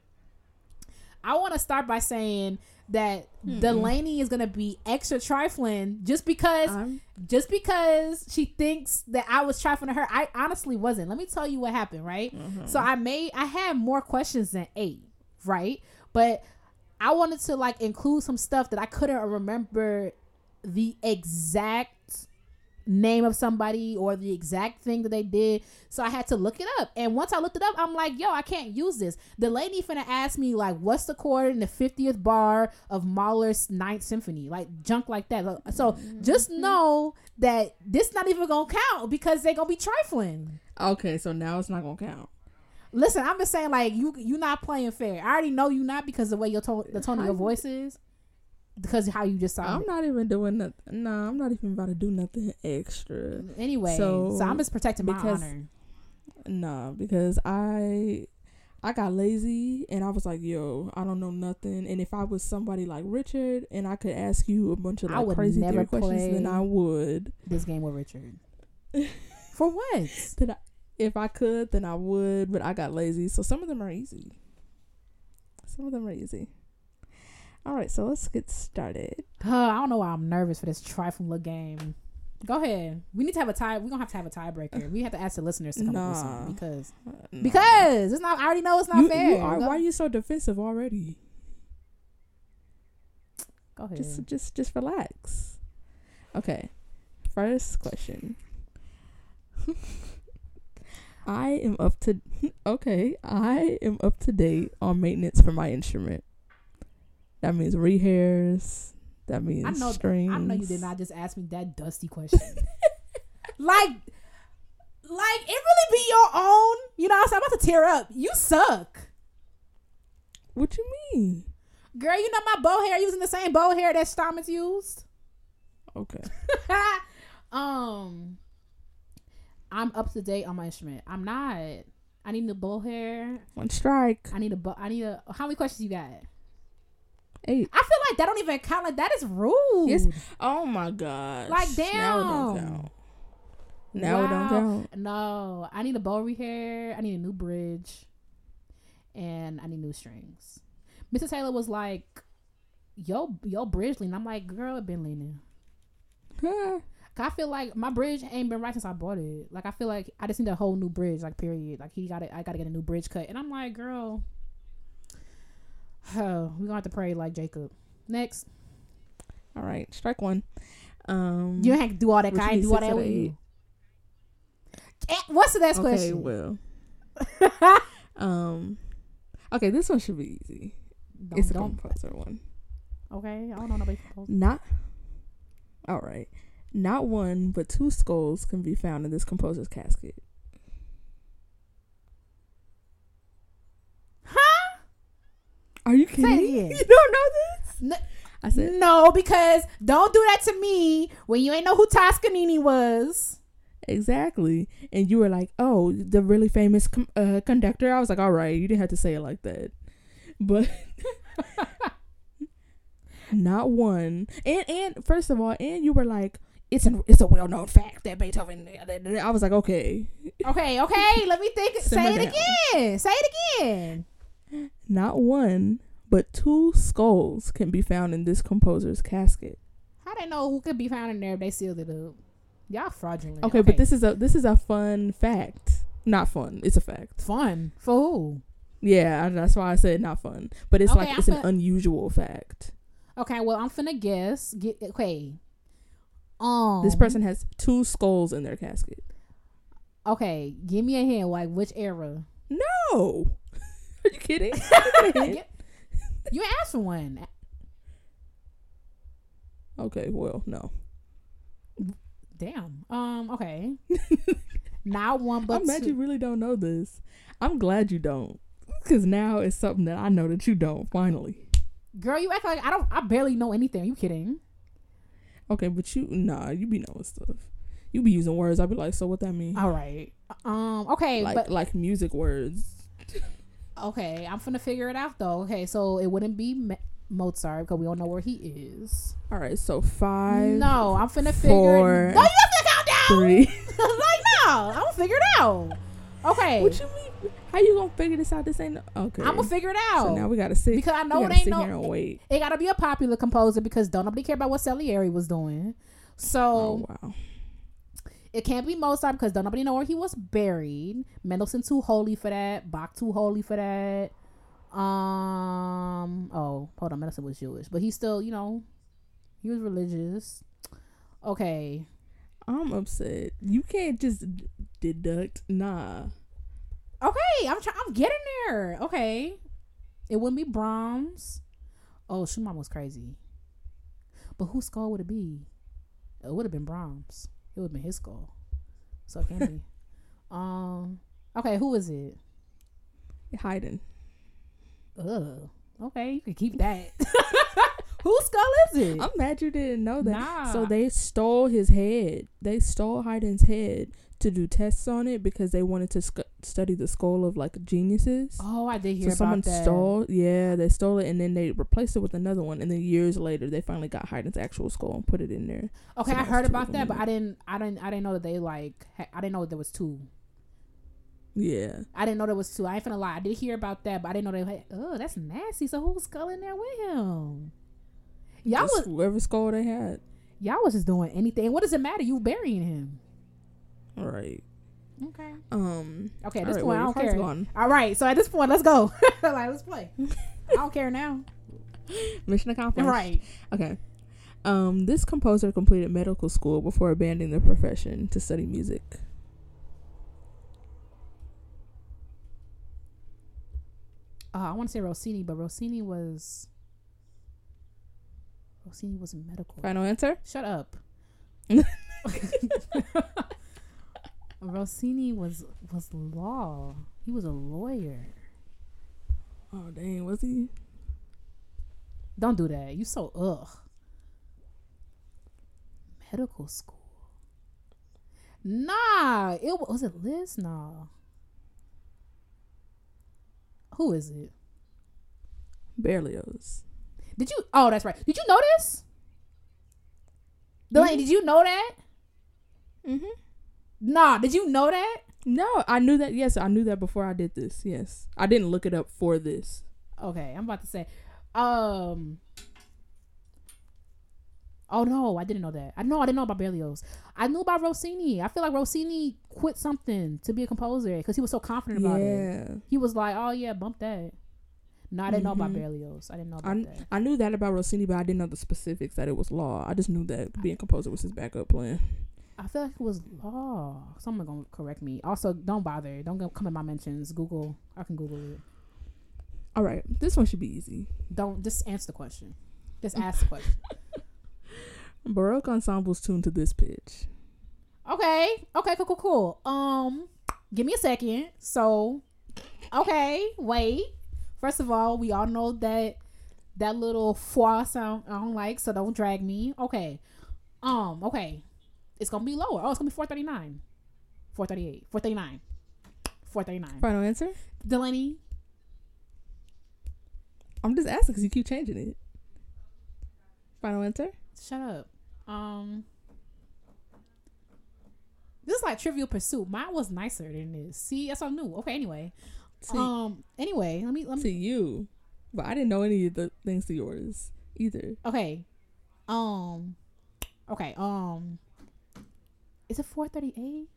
[SPEAKER 1] i want to start by saying that
[SPEAKER 2] Hmm.
[SPEAKER 1] delaney is gonna be extra trifling just because
[SPEAKER 2] I'm
[SPEAKER 1] just because she thinks that I was trifling to her, I honestly wasn't. Let me tell you what happened, right?
[SPEAKER 2] Mm-hmm.
[SPEAKER 1] So I made I had more questions than eight, right? But I wanted to like include some stuff that I couldn't remember the exact name of somebody or the exact thing that they did. So I had to look it up. And once I looked it up, I'm like, yo, I can't use this. The lady finna ask me like what's the chord in the 50th bar of Mahler's Ninth Symphony? Like junk like that. So just mm-hmm. know that this not even gonna count because they gonna be trifling.
[SPEAKER 2] okay. So now it's not gonna count.
[SPEAKER 1] Listen, I'm just saying like you you not playing fair. I already know you not because the way your tone the tone of your voice is. Because how you just
[SPEAKER 2] I'm not even doing nothing. Nah, I'm not even about to do nothing extra.
[SPEAKER 1] Anyway, so,
[SPEAKER 2] So,
[SPEAKER 1] I'm just protecting my
[SPEAKER 2] because-
[SPEAKER 1] honor.
[SPEAKER 2] Nah, because I I got lazy and I was like, yo, I don't know nothing. And if I was somebody like Richard and I could ask you a bunch of like crazy
[SPEAKER 1] never
[SPEAKER 2] theory questions, then I would.
[SPEAKER 1] This game with Richard. For what?
[SPEAKER 2] That I, if I could, then I would. But I got lazy, so some of them are easy. Some of them are easy. All right, so let's get started.
[SPEAKER 1] I don't know why I'm nervous for this trifling little game. Go ahead. We need to have a tie. We're gonna have to have a tiebreaker. We have to ask the listeners to come up with something because
[SPEAKER 2] Uh, nah.
[SPEAKER 1] because it's not. I already know it's not
[SPEAKER 2] you,
[SPEAKER 1] fair.
[SPEAKER 2] you are, why are you so defensive already?
[SPEAKER 1] go ahead.
[SPEAKER 2] Just just just relax. Okay. First question. I am up to okay, I am up to date on maintenance for my instrument. That means rehairs, That means
[SPEAKER 1] I know.
[SPEAKER 2] strings.
[SPEAKER 1] I know you did not just ask me that dusty question. like, like it really be your own. You know, I'm, about to tear up. You suck,
[SPEAKER 2] What you mean?
[SPEAKER 1] girl. You know my bow hair using the same bow hair that Starman's used.
[SPEAKER 2] Okay.
[SPEAKER 1] um, I'm up to date on my instrument. I'm not. I need a bow hair.
[SPEAKER 2] One strike.
[SPEAKER 1] I need a bow. I need a. How many questions you got?
[SPEAKER 2] Eight.
[SPEAKER 1] I feel like that don't even count. Like that is rude.
[SPEAKER 2] Yes. Oh my god.
[SPEAKER 1] Like,
[SPEAKER 2] Now it don't
[SPEAKER 1] damn.
[SPEAKER 2] count. Now it don't count.
[SPEAKER 1] No, I need a bow hair. I need a new bridge, and I need new strings. Mrs. Taylor was like, "Yo, yo, bridge lean." I'm like, "Girl, it been leaning."
[SPEAKER 2] Huh.
[SPEAKER 1] 'Cause I feel like my bridge ain't been right since I bought it. Like I feel like I just need a whole new bridge. Like period. Like he got it. I got to get a new bridge cut. And I'm like, girl, oh, we're gonna have to pray like Jacob. Next,
[SPEAKER 2] All right. Strike one. Um.
[SPEAKER 1] you ain't do all that. I do all that with you. Eh, What's the next
[SPEAKER 2] okay.
[SPEAKER 1] question?
[SPEAKER 2] Well. Um. Okay. This one should be easy.
[SPEAKER 1] Don't-
[SPEAKER 2] it's a
[SPEAKER 1] don't-
[SPEAKER 2] composer one.
[SPEAKER 1] Okay, I don't know nobody proposed.
[SPEAKER 2] Not. All right. Not one, but two skulls can be found in this composer's casket.
[SPEAKER 1] Huh?
[SPEAKER 2] Are you kidding? You don't know this?
[SPEAKER 1] No,
[SPEAKER 2] I said
[SPEAKER 1] no, because don't do that to me when you ain't know who Toscanini was.
[SPEAKER 2] exactly, and you were like, "Oh, the really famous com- uh, conductor." I was like, "All right, you didn't have to say it like that," but not one. And and first of all, and you were like, "It's an it's a well known fact that Beethoven." I was like, "Okay,
[SPEAKER 1] Okay, okay, let me think. Say it
[SPEAKER 2] down.
[SPEAKER 1] again. Say it again.
[SPEAKER 2] Not one." But two skulls can be found in this composer's casket.
[SPEAKER 1] How they know who could be found in there if they sealed it up? Y'all fraudulent.
[SPEAKER 2] Okay, but this is a this is a fun fact. Not fun. It's a fact.
[SPEAKER 1] fun for who?
[SPEAKER 2] Yeah, that's why I said not fun. But it's
[SPEAKER 1] Okay,
[SPEAKER 2] like
[SPEAKER 1] I'm
[SPEAKER 2] it's an unusual fact.
[SPEAKER 1] Okay, well I'm finna guess. Get okay. Um,
[SPEAKER 2] This person has two skulls in their casket.
[SPEAKER 1] Okay, give me a hint. Like which era?
[SPEAKER 2] No, are you kidding? Give me a hint.
[SPEAKER 1] Get- you asked for one.
[SPEAKER 2] okay, well, no.
[SPEAKER 1] Damn. Um. Okay. Not one, but
[SPEAKER 2] I'm
[SPEAKER 1] two.
[SPEAKER 2] you really don't know this. I'm glad you don't, because now it's something that I know that you don't. Finally.
[SPEAKER 1] Girl, you act like I don't. I barely know anything. Are you kidding?
[SPEAKER 2] Okay, but you nah, you be knowing stuff. You be using words. I be like, so what that mean?
[SPEAKER 1] All right. Um. Okay,
[SPEAKER 2] like
[SPEAKER 1] but
[SPEAKER 2] like music words.
[SPEAKER 1] Okay, I'm finna figure it out though. Okay, so it wouldn't be Mozart because we don't know where he is.
[SPEAKER 2] All right, so five,
[SPEAKER 1] no, I'm finna figure.
[SPEAKER 2] four,
[SPEAKER 1] it No, you have to count down.
[SPEAKER 2] three.
[SPEAKER 1] like no, I'm gonna figure it out. Okay,
[SPEAKER 2] what you mean? How you gonna figure this out? This ain't no- okay.
[SPEAKER 1] I'm gonna figure it out.
[SPEAKER 2] So now we gotta sit
[SPEAKER 1] because I know it ain't no.
[SPEAKER 2] here and wait.
[SPEAKER 1] It gotta be a popular composer because don't nobody care about what Salieri was doing. So
[SPEAKER 2] Oh wow.
[SPEAKER 1] It can't be Mozart because don't nobody know where he was buried. Mendelssohn too holy for that. Bach too holy for that. Um. Oh, hold on. Mendelssohn was Jewish, but he still, you know, he was religious. Okay.
[SPEAKER 2] I'm upset. You can't just deduct. Nah.
[SPEAKER 1] Okay. I'm trying. I'm getting there. Okay. It wouldn't be Brahms. Oh, Schumann was crazy. But whose skull would it be? It would have been Brahms. It would have been his skull. So it can't be. Um. Okay. Who is it?
[SPEAKER 2] Haydn.
[SPEAKER 1] Ugh. Okay, you can keep that. Whose skull is it?
[SPEAKER 2] I'm mad you didn't know that.
[SPEAKER 1] Nah.
[SPEAKER 2] So they stole his head. They stole Haydn's head to do tests on it because they wanted to sc- study the skull of like geniuses.
[SPEAKER 1] oh, I did
[SPEAKER 2] so
[SPEAKER 1] hear
[SPEAKER 2] someone
[SPEAKER 1] about that.
[SPEAKER 2] stole, yeah, they stole it and then they replaced it with another one. And then years later, they finally got Haydn's actual skull and put it in there.
[SPEAKER 1] Okay,
[SPEAKER 2] so
[SPEAKER 1] I heard about that, but I didn't. I didn't. I didn't know that they like. Ha- I didn't know there was two.
[SPEAKER 2] Yeah,
[SPEAKER 1] I didn't know there was two. I ain't finna lie. I did hear about that, but I didn't know they. Had, oh, that's nasty. So who's skull in there with him? Y'all
[SPEAKER 2] Just
[SPEAKER 1] was
[SPEAKER 2] whoever skull they had.
[SPEAKER 1] y'all was just doing anything. What does it matter? You burying him?
[SPEAKER 2] All right.
[SPEAKER 1] Okay.
[SPEAKER 2] Um.
[SPEAKER 1] Okay. At this
[SPEAKER 2] right,
[SPEAKER 1] point,
[SPEAKER 2] well,
[SPEAKER 1] I don't care.
[SPEAKER 2] gone.
[SPEAKER 1] All right. So at this point, let's go. like, let's play. I don't care now.
[SPEAKER 2] Mission accomplished.
[SPEAKER 1] Right.
[SPEAKER 2] Okay. Um, this composer completed medical school before abandoning the profession to study music.
[SPEAKER 1] Uh, I want to say Rossini, but Rossini was Rossini was medical.
[SPEAKER 2] Final answer.
[SPEAKER 1] Shut up. Rossini was was law. He was a lawyer.
[SPEAKER 2] Oh dang, was he?
[SPEAKER 1] Don't do that. You so ugh. Medical school. Nah, it was it Liz. Nah. Who is it?
[SPEAKER 2] Berlioz.
[SPEAKER 1] Did you? Oh, that's right. Did you know this? Delaney, did you know that?
[SPEAKER 2] Mm-hmm.
[SPEAKER 1] Nah, did you know that?
[SPEAKER 2] No, I knew that. Yes, I knew that before I did this. Yes, I didn't look it up for this.
[SPEAKER 1] Okay, I'm about to say. Um. Oh no, I didn't know that. I know I didn't know about Berlioz. I knew about Rossini. I feel like Rossini quit something to be a composer because he was so confident about it.
[SPEAKER 2] Yeah,
[SPEAKER 1] He was like, "Oh yeah, bump that." No, I didn't know about
[SPEAKER 2] Mhm.
[SPEAKER 1] Berlioz. I didn't know about
[SPEAKER 2] I,
[SPEAKER 1] that.
[SPEAKER 2] I knew that about Rossini, but I didn't know the specifics that it was law. I just knew that being a composer was his backup plan.
[SPEAKER 1] I feel like it was law. Someone gonna correct me. Also, don't bother. Don't go come in my mentions. Google. I can Google it.
[SPEAKER 2] All right, this one should be easy.
[SPEAKER 1] Don't just answer the question. Just ask the question.
[SPEAKER 2] Baroque ensembles tuned to this pitch.
[SPEAKER 1] Okay. Okay. Cool. Cool. Cool. Um, give me a second. So, okay. Wait. First of all, we all know that that little foie sound I don't like, so don't drag me. Okay. Um. Okay. It's gonna be lower. Oh, it's gonna be four thirty nine, four thirty eight, four thirty nine, four thirty nine.
[SPEAKER 2] Final answer?
[SPEAKER 1] Delaney.
[SPEAKER 2] I'm just asking because you keep changing it. Final answer?
[SPEAKER 1] Shut up. Um. This is like Trivial Pursuit. Mine was nicer than this. See, that's all new. Okay. Anyway.
[SPEAKER 2] See,
[SPEAKER 1] Um. Anyway, let me let me.
[SPEAKER 2] to you, but I didn't know any of the things to yours either.
[SPEAKER 1] Okay. Um. Okay. Um. Is it four thirty eight?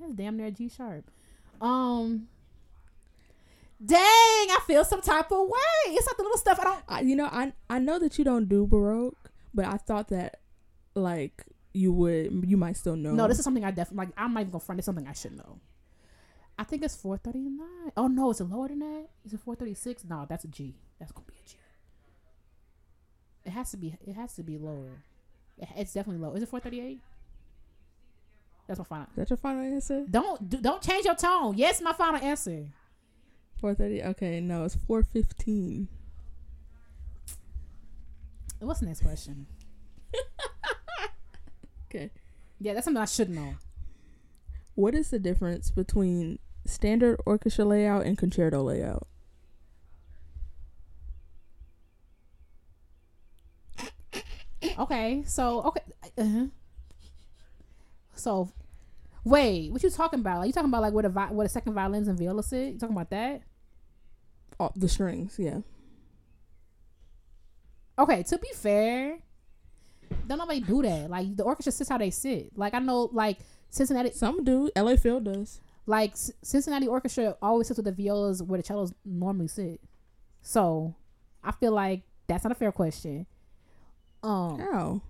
[SPEAKER 1] That's damn near G sharp. Um. Dang, I feel some type of way. It's like the little stuff I don't.
[SPEAKER 2] I, you know, I I know that you don't do baroque, but I thought that like you would, you might still know.
[SPEAKER 1] No, this is something I definitely like. I'm not even gonna front. It's something I should know. I think it's four thirty nine. Oh no, is it lower than that? Is it four thirty six? No, that's a G. That's gonna be a G. It has to be. It has to be lower. It's definitely low. Is it four thirty eight? That's my final.
[SPEAKER 2] Is that your final answer?
[SPEAKER 1] Don't do, don't change your tone. Yes, my final answer.
[SPEAKER 2] Four thirty. Okay, no, it's four fifteen.
[SPEAKER 1] What's the next question?
[SPEAKER 2] Okay.
[SPEAKER 1] Yeah, that's something I should know.
[SPEAKER 2] What is the difference between standard orchestra layout and concerto layout?
[SPEAKER 1] Okay, so okay, uh-huh. So wait, what you talking about? Like you talking about like where the vi- where the second violins and viola sit? You talking about that?
[SPEAKER 2] Oh, the strings, yeah.
[SPEAKER 1] Okay, to be fair, don't nobody do that. Like the orchestra sits how they sit. Like I know, like Cincinnati,
[SPEAKER 2] Some do. LA Phil does.
[SPEAKER 1] like C- Cincinnati Orchestra always sits with the violas where the cellos normally sit. So I feel like that's not a fair question. Um,
[SPEAKER 2] How?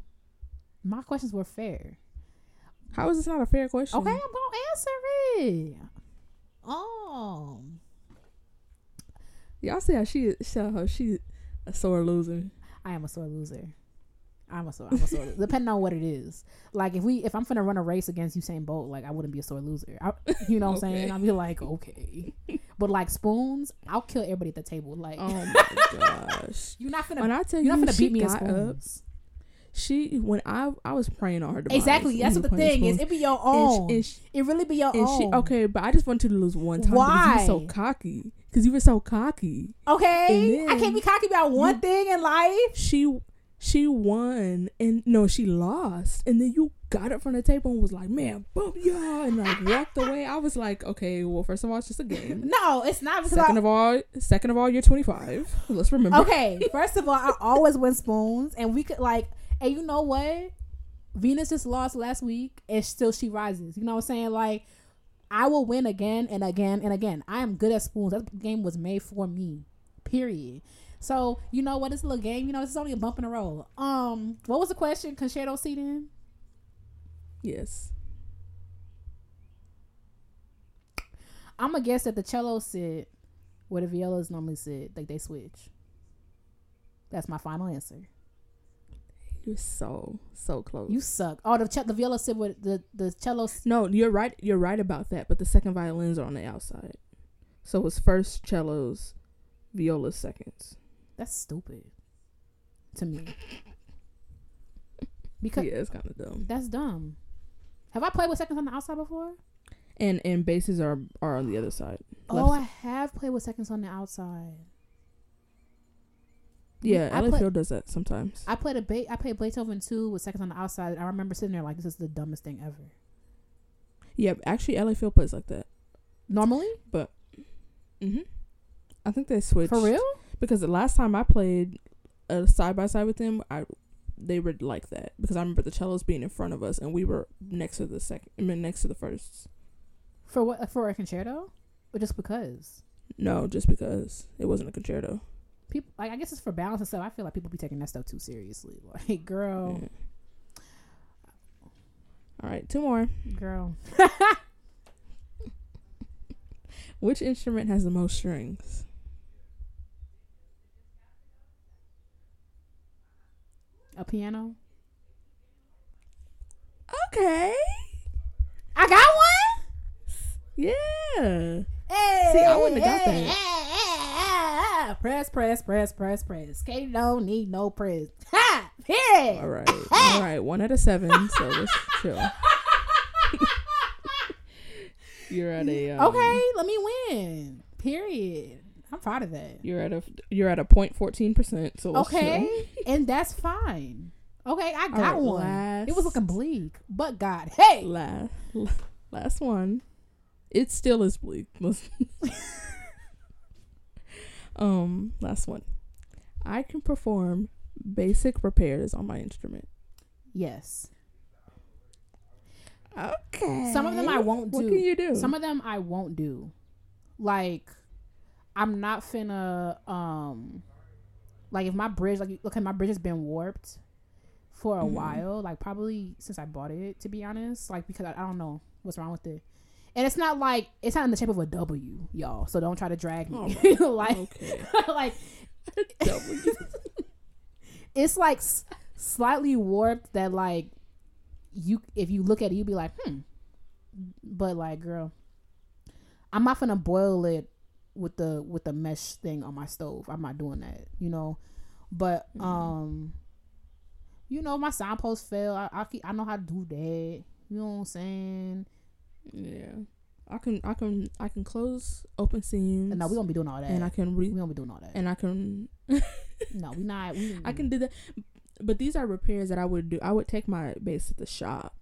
[SPEAKER 1] my questions were fair.
[SPEAKER 2] How is this not a fair question?
[SPEAKER 1] Okay, I'm gonna answer it. Um,
[SPEAKER 2] Y'all see how she show how she a sore loser.
[SPEAKER 1] I am a sore loser. I'm a sore. I'm a sore. loser. Depending on what it is. Like if we, if I'm gonna run a race against Usain Bolt, like I wouldn't be a sore loser. I, you know what I'm saying? I'd be like, okay. But like spoons, I'll kill everybody at the table. Like
[SPEAKER 2] Oh my gosh.
[SPEAKER 1] you're not finna,
[SPEAKER 2] When I tell
[SPEAKER 1] you're
[SPEAKER 2] you,
[SPEAKER 1] not
[SPEAKER 2] she
[SPEAKER 1] beat me in
[SPEAKER 2] got up. She when I I was praying on her demise.
[SPEAKER 1] Exactly. That's what the thing is. It be your
[SPEAKER 2] And
[SPEAKER 1] own.
[SPEAKER 2] she- and she-
[SPEAKER 1] it really be your
[SPEAKER 2] And
[SPEAKER 1] own.
[SPEAKER 2] she okay, but I just wanted you to lose one time Why? because you were so cocky. Because you were so cocky.
[SPEAKER 1] Okay. I can't be cocky about one
[SPEAKER 2] you-
[SPEAKER 1] thing in life.
[SPEAKER 2] She she won and no, she lost. And then you got up from the table and was like, "Man, bump y'all," and like walked away. I was like, "Okay, well, first of all, it's just a game.
[SPEAKER 1] No, it's not
[SPEAKER 2] Second
[SPEAKER 1] I,
[SPEAKER 2] of all, second of all, you're 25. Let's remember.
[SPEAKER 1] okay, first of all, I always win spoons, and we could like, and you know what? Venus just lost last week, and still she rises. You know what I'm saying? Like, I will win again and again and again. I am good at spoons. That game was made for me. Period. So you know what? It's a little game. You know, it's only a bump in the road. Um, what was the question? Concerto seating.
[SPEAKER 2] Yes.
[SPEAKER 1] I'm gonna guess that the cello sit where the violas normally sit. Like they switch. That's my final answer.
[SPEAKER 2] You're so so close.
[SPEAKER 1] You suck. Oh, the ch- the viola sit with the the cello.
[SPEAKER 2] no, you're right. You're right about that. But the second violins are on the outside, so it's first cellos, violas seconds.
[SPEAKER 1] That's stupid to me. Because
[SPEAKER 2] yeah, it's kind of dumb.
[SPEAKER 1] that's dumb. Have I played with seconds on the outside before?
[SPEAKER 2] And and basses are are on the other side.
[SPEAKER 1] Oh, I have played with seconds on the outside.
[SPEAKER 2] Yeah,
[SPEAKER 1] I
[SPEAKER 2] LA
[SPEAKER 1] play-
[SPEAKER 2] does that sometimes.
[SPEAKER 1] I played a ba- I played Beethoven two with seconds on the outside. I remember sitting there like this is the dumbest thing ever.
[SPEAKER 2] yeah, actually, LA Phil plays like that.
[SPEAKER 1] Normally, but
[SPEAKER 2] hmm I think they switched
[SPEAKER 1] for real?
[SPEAKER 2] because the last time I played a side by side with them, I they were like that because I remember the cellos being in front of us and we were next to the second, I mean next to the firsts.
[SPEAKER 1] For what? For a concerto? Or just because?
[SPEAKER 2] No, just because it wasn't a concerto.
[SPEAKER 1] People, like, I guess it's for balance and stuff. I feel like people be taking that stuff too seriously. Like, girl,
[SPEAKER 2] Yeah. All right, two more.
[SPEAKER 1] girl.
[SPEAKER 2] Which instrument has the most strings?
[SPEAKER 1] A piano.
[SPEAKER 2] Okay.
[SPEAKER 1] I got one.
[SPEAKER 2] Yeah.
[SPEAKER 1] Hey,
[SPEAKER 2] See, I wouldn't have got that.
[SPEAKER 1] hey, hey, hey, Press, press, press, press, press. Katie don't need no press. Ha! Yeah.
[SPEAKER 2] All right. All right. One out of seven. So let's chill. You're at a um,
[SPEAKER 1] Okay, let me win. Period. I'm proud of that.
[SPEAKER 2] You're at a you're at a point fourteen percent. So let's
[SPEAKER 1] Okay, and that's fine. Okay, I got
[SPEAKER 2] right,
[SPEAKER 1] one.
[SPEAKER 2] last-
[SPEAKER 1] It was looking bleak, but God, hey,
[SPEAKER 2] Last last one. It still is bleak. Um, last one. I can perform basic repairs on my instrument.
[SPEAKER 1] yes.
[SPEAKER 2] Okay.
[SPEAKER 1] Some of them I won't do.
[SPEAKER 2] What can you do?
[SPEAKER 1] Some of them I won't do. Like, I'm not finna um, like if my bridge, like look, my bridge has been warped for a
[SPEAKER 2] Mhm.
[SPEAKER 1] while, like probably since I bought it. To be honest, like because I, I don't know what's wrong with it. And it's not like it's not in the shape of a W, y'all. So don't try to drag me. like,
[SPEAKER 2] okay.
[SPEAKER 1] like
[SPEAKER 2] W.
[SPEAKER 1] it's like s- slightly warped that like you if you look at it you'd be like hmm but like girl i'm not gonna boil it with the with the mesh thing on my stove i'm not doing that you know but
[SPEAKER 2] Mhm.
[SPEAKER 1] um you know my signpost fell I, I keep- i know how to do that you know what i'm saying
[SPEAKER 2] Yeah. I can I can I can close open seams.
[SPEAKER 1] no we don't be doing all that
[SPEAKER 2] and I can re
[SPEAKER 1] we don't be doing all that
[SPEAKER 2] and I can
[SPEAKER 1] no we not we,
[SPEAKER 2] I can do that. But these are repairs that I would do. I would take my bass to the shop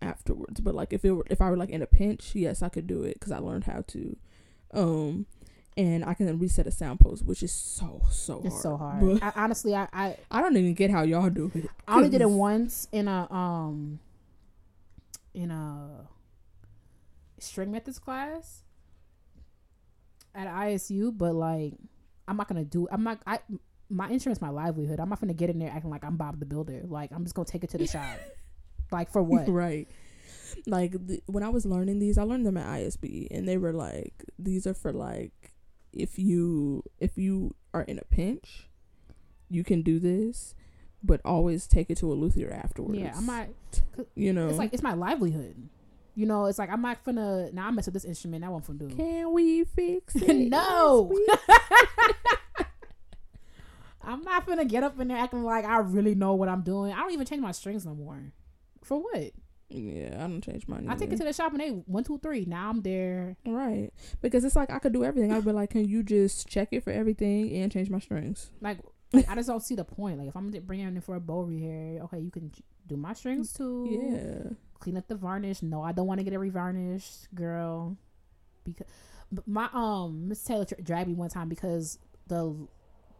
[SPEAKER 2] afterwards. But like if it were if I were like in a pinch, yes, I could do it because I learned how to. Um, and I can then reset a sound post, which is so so
[SPEAKER 1] it's
[SPEAKER 2] hard.
[SPEAKER 1] so hard I, honestly I, I
[SPEAKER 2] I don't even get how y'all do it.
[SPEAKER 1] I only did it once in a um in a string methods class at ISU, but like I'm not gonna do I'm not I my insurance my livelihood. I'm not gonna get in there acting like I'm Bob the Builder. Like I'm just gonna take it to the shop. like for what?
[SPEAKER 2] right. Like th- when I was learning these, I learned them at ISU, and they were like, these are for like if you if you are in a pinch, you can do this, but always take it to a luthier afterwards.
[SPEAKER 1] Yeah, I'm not
[SPEAKER 2] You know,
[SPEAKER 1] it's like it's my livelihood. You know, it's like I'm not gonna now I mess with this instrument, that one do. It.
[SPEAKER 2] Can we fix it?
[SPEAKER 1] No. I'm not gonna get up in there acting like I really know what I'm doing. I don't even change my strings no more. For what?
[SPEAKER 2] yeah, I don't change mine.
[SPEAKER 1] I take it to the shop and they one, two, three. Now I'm there.
[SPEAKER 2] right because it's like I could do everything. I'd be like, can you just check it for everything and change my strings?
[SPEAKER 1] Like, like I just don't see the point. Like if I'm bringing in for a bow rehair, okay, you can do my strings too.
[SPEAKER 2] Yeah.
[SPEAKER 1] Clean up the varnish. No, I don't want to get it revarnished, girl. Because my um Miss Taylor dragged me one time because the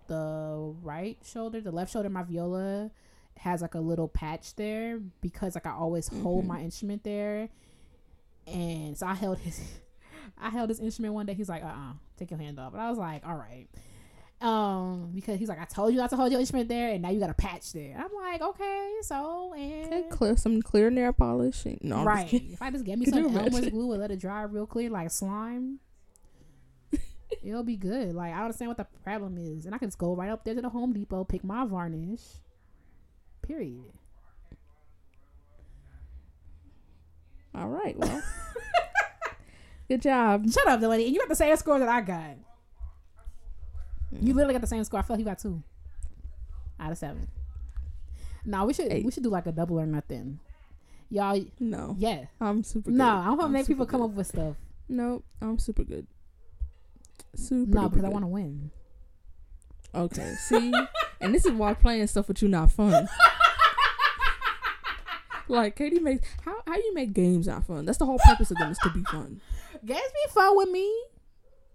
[SPEAKER 1] the right shoulder, the left shoulder, of my viola has like a little patch there because like I always hold
[SPEAKER 2] Mhm.
[SPEAKER 1] my instrument there, and so I held his. I held his instrument one day. He's like, "Uh, uh take your hand off." And I was like, "All right," um, because he's like, "I told you not to hold your instrument there, and now you got a patch there." I'm like, "Okay, so and
[SPEAKER 2] Okay, clear some clear nail polish. And, no,
[SPEAKER 1] right. If I just get me
[SPEAKER 2] Could
[SPEAKER 1] some Elmer's glue and let it dry real clear like slime, it'll be good. Like I don't understand what the problem is, and I can just go right up there to the Home Depot, pick my varnish. Period.
[SPEAKER 2] All right. Well, good job.
[SPEAKER 1] Shut up, Delaney. And you got the same score that I got. You literally got the same score. I feel like you got two out of seven. No, we should
[SPEAKER 2] Eight.
[SPEAKER 1] we should do like a double or nothing. Y'all,
[SPEAKER 2] No,
[SPEAKER 1] yeah.
[SPEAKER 2] I'm super.
[SPEAKER 1] No. I'm gonna make
[SPEAKER 2] super
[SPEAKER 1] people come
[SPEAKER 2] good.
[SPEAKER 1] up with stuff.
[SPEAKER 2] Nope, I'm super good. Super.
[SPEAKER 1] No, because I want to win.
[SPEAKER 2] Okay, see, and this is why playing stuff with you not fun. like Katie makes how how you make games not fun. That's the whole purpose of them is to be fun.
[SPEAKER 1] Games be fun with me.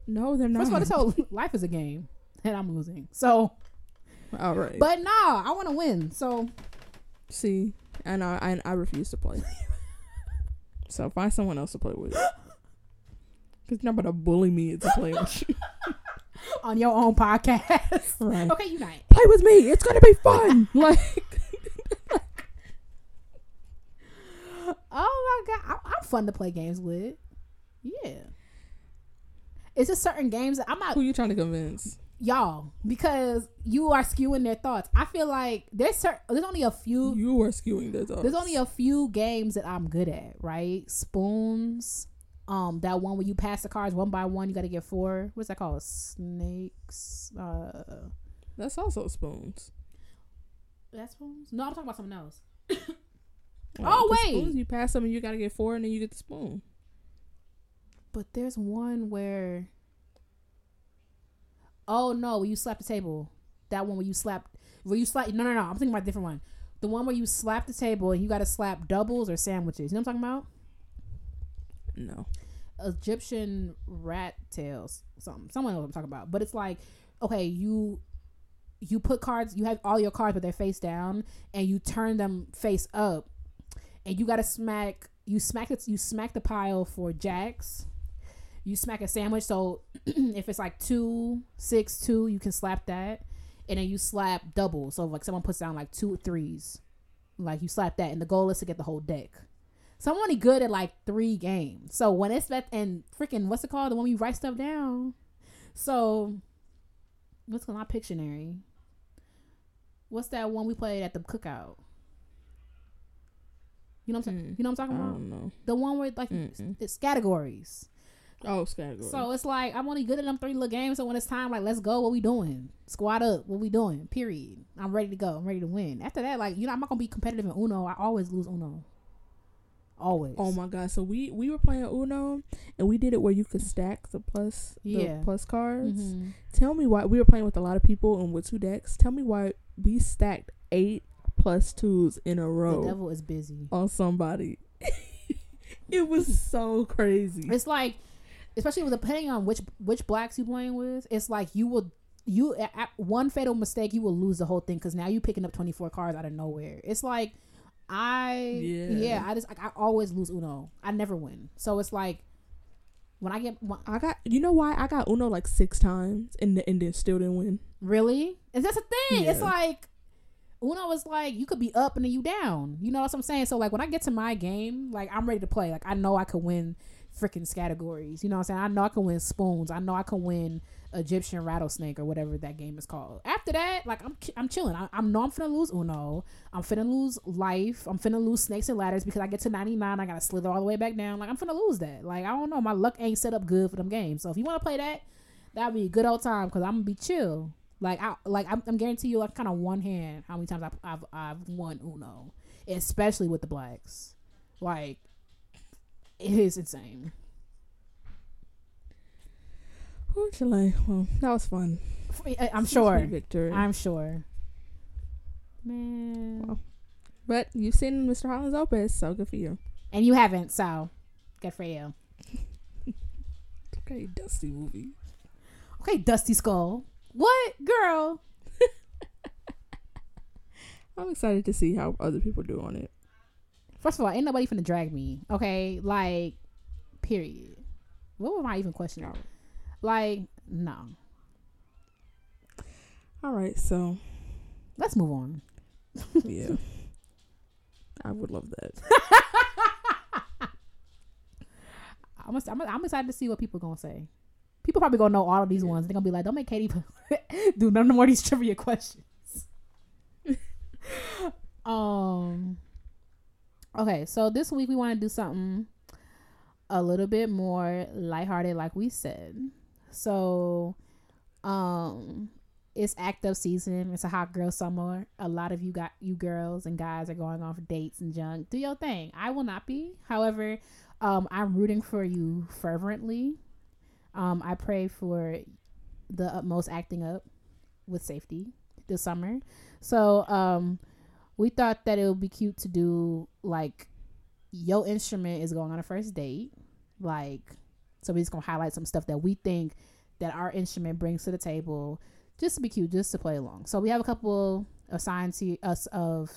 [SPEAKER 2] No, they're not.
[SPEAKER 1] First of all, this whole life is a game, and I'm losing. So,
[SPEAKER 2] all right,
[SPEAKER 1] but nah, I want to win. So,
[SPEAKER 2] see, and I, I I refuse to play. so find someone else to play with. Cause you're not about to bully me into playing with you.
[SPEAKER 1] on your own podcast.
[SPEAKER 2] Right.
[SPEAKER 1] okay, unite.
[SPEAKER 2] Play with me. It's gonna be fun. like
[SPEAKER 1] Oh my god, I'm, I'm fun to play games with. Yeah. It's just certain games that I'm not
[SPEAKER 2] who you trying to convince?
[SPEAKER 1] Y'all because you are skewing their thoughts. I feel like there's certain there's only a few
[SPEAKER 2] You are skewing the thoughts.
[SPEAKER 1] there's only a few games that I'm good at, right? Spoons, um, that one where you pass the cards one by one, you got to get four. What's that called? Snakes. Uh,
[SPEAKER 2] That's also spoons.
[SPEAKER 1] that's spoons. No, I'm talking about something else.
[SPEAKER 2] Like,
[SPEAKER 1] Oh, wait.
[SPEAKER 2] spoons, you pass them and you gotta get four, and then you get the spoon.
[SPEAKER 1] But there's one where. Oh no! Where you slap the table. That one where you slap. Where you slap. No, no, no. I'm thinking about a different one. The one where you slap the table and you got to slap doubles or sandwiches. You know what I'm talking about?
[SPEAKER 2] No.
[SPEAKER 1] Egyptian rat tails. Something. Someone knows what I'm talking about. But it's like, okay, you you put cards. You have all your cards, but they're face down, and you turn them face up, and you got to smack. You smack it. You smack the pile for jacks. You smack a sandwich. So if it's like two, six, two, you can slap that, and then you slap double. So like someone puts down like two threes, like you slap that, and the goal is to get the whole deck. So I'm only good at like three games. So when it's that and freaking what's it called? The one you write stuff down. So what's my Pictionary? What's that one we played at the cookout? You know what I'm saying?
[SPEAKER 2] Mm.
[SPEAKER 1] You know what I'm talking about?
[SPEAKER 2] don't know.
[SPEAKER 1] The one where like it's categories.
[SPEAKER 2] Oh, category.
[SPEAKER 1] So it's like I'm only good at them three little games. So when it's time, like let's go. What we doing? Squad up. What we doing? Period. I'm ready to go. I'm ready to win. After that, like you know, I'm not gonna be competitive in Uno. I always lose Uno. Always.
[SPEAKER 2] Oh my god! So we we were playing Uno, and we did it where you could stack the plus
[SPEAKER 1] Yeah.
[SPEAKER 2] the plus cards.
[SPEAKER 1] Mhm.
[SPEAKER 2] Tell me why we were playing with a lot of people and with two decks. Tell me why we stacked eight plus twos in a row.
[SPEAKER 1] The devil is busy.
[SPEAKER 2] on somebody. it was so crazy.
[SPEAKER 1] It's like, especially with depending on which which blacks you playing with, it's like you will you at at one fatal mistake you will lose the whole thing because now you're picking up 24 cards out of nowhere. It's like I yeah,
[SPEAKER 2] Yeah.
[SPEAKER 1] I just like I always lose Uno. I never win. So it's like when I get when,
[SPEAKER 2] I got you know why I got Uno like six times and and then still didn't win.
[SPEAKER 1] really, and that's the thing. It's
[SPEAKER 2] Yeah.
[SPEAKER 1] like. Uno is like you could be up and then you down. You know what I'm saying? So like when I get to my game, like I'm ready to play. Like I know I could win freaking categories. You know what I'm saying? I know I can win spoons. I know I can win Egyptian rattlesnake or whatever that game is called. After that, like I'm I'm chilling. I, I know I'm finna lose Uno. I'm finna lose life. I'm finna lose snakes and ladders because I get to 99. I gotta slither all the way back down. Like I'm finna lose that. Like I don't know. My luck ain't set up good for them games. So if you want to play that, that'd be a good old time because I'm gonna be chill. Like I like I'm, I'm guarantee you like kind of one hand how many times I've, I've I've won Uno, especially with the blacks. Like it is insane.
[SPEAKER 2] Chile. Well, that was fun.
[SPEAKER 1] I- I'm sure.
[SPEAKER 2] victory.
[SPEAKER 1] I'm sure. Man.
[SPEAKER 2] Wow. But you've seen Mr. Holland's Opus, so good for you.
[SPEAKER 1] And you haven't, so good for you.
[SPEAKER 2] Okay, dusty movie.
[SPEAKER 1] Okay, Dusty Skull. What girl?
[SPEAKER 2] I'm excited to see how other people do on it.
[SPEAKER 1] First of all, ain't nobody finna drag me. Okay, like, period. What was my even question? Like, no.
[SPEAKER 2] All right, so
[SPEAKER 1] Let's move on.
[SPEAKER 2] yeah, I would love that.
[SPEAKER 1] I'm, I'm, I'm excited to see what people gonna say. People probably gonna know all of these ones. They're gonna be like, "Don't make Katie do none more of these trivia questions." Um. Okay, so this week we want to do something a little bit more lighthearted, like we said. So, um, it's active season. It's a hot girl summer. A lot of you got you girls and guys are going off dates and junk. Do your thing. I will not be. However, um, I'm rooting for you fervently. Um, I pray for the utmost acting up with safety this summer. So, um, we thought that it would be cute to do like your instrument is going on a first date. Like, so we're just gonna highlight some stuff that we think that our instrument brings to the table, just to be cute, just to play along. So we have a couple of signs here, us of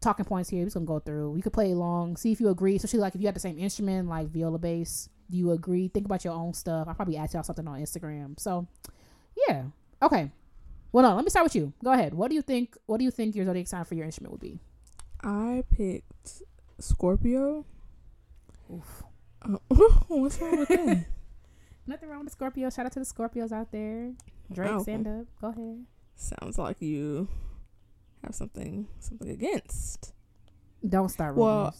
[SPEAKER 1] talking points here. We're just gonna go through. We could play along, see if you agree. Especially like if you have the same instrument, like viola bass, do you agree? Think about your own stuff. I'll probably ask y'all something on Instagram. So, yeah, okay. Well, no, let me start with you. Go ahead. What do you think? What do you think your zodiac sign for your instrument would be?
[SPEAKER 2] I picked Scorpio.
[SPEAKER 1] Oof.
[SPEAKER 2] Uh, what's wrong with that?
[SPEAKER 1] Nothing wrong with Scorpio. Shout out to the Scorpios out there. Drake,
[SPEAKER 2] Wow.
[SPEAKER 1] stand up. Go ahead.
[SPEAKER 2] Sounds like you have something something against.
[SPEAKER 1] Don't start
[SPEAKER 2] Well.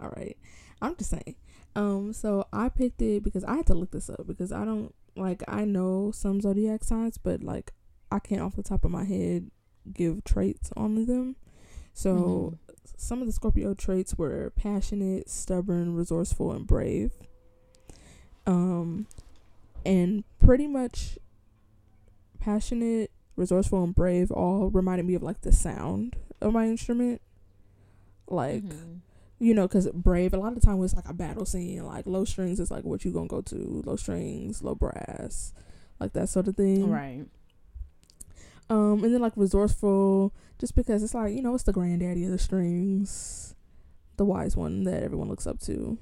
[SPEAKER 2] All right. I'm just saying. Um, so I picked it because I had to look this up because I don't like I know some zodiac signs, but like I can't off the top of my head give traits on them. So some of the Scorpio traits were passionate, stubborn, resourceful, and brave. Um, and pretty much passionate, resourceful, and brave all reminded me of like the sound of my instrument. Like
[SPEAKER 1] Mhm.
[SPEAKER 2] you know, because brave a lot of the time it's like a battle scene. Like low strings is like what you gonna go to. Low strings, low brass, like that sort of thing.
[SPEAKER 1] right.
[SPEAKER 2] Um, and then like resourceful, just because it's like you know it's the granddaddy of the strings, the wise one that everyone looks up to.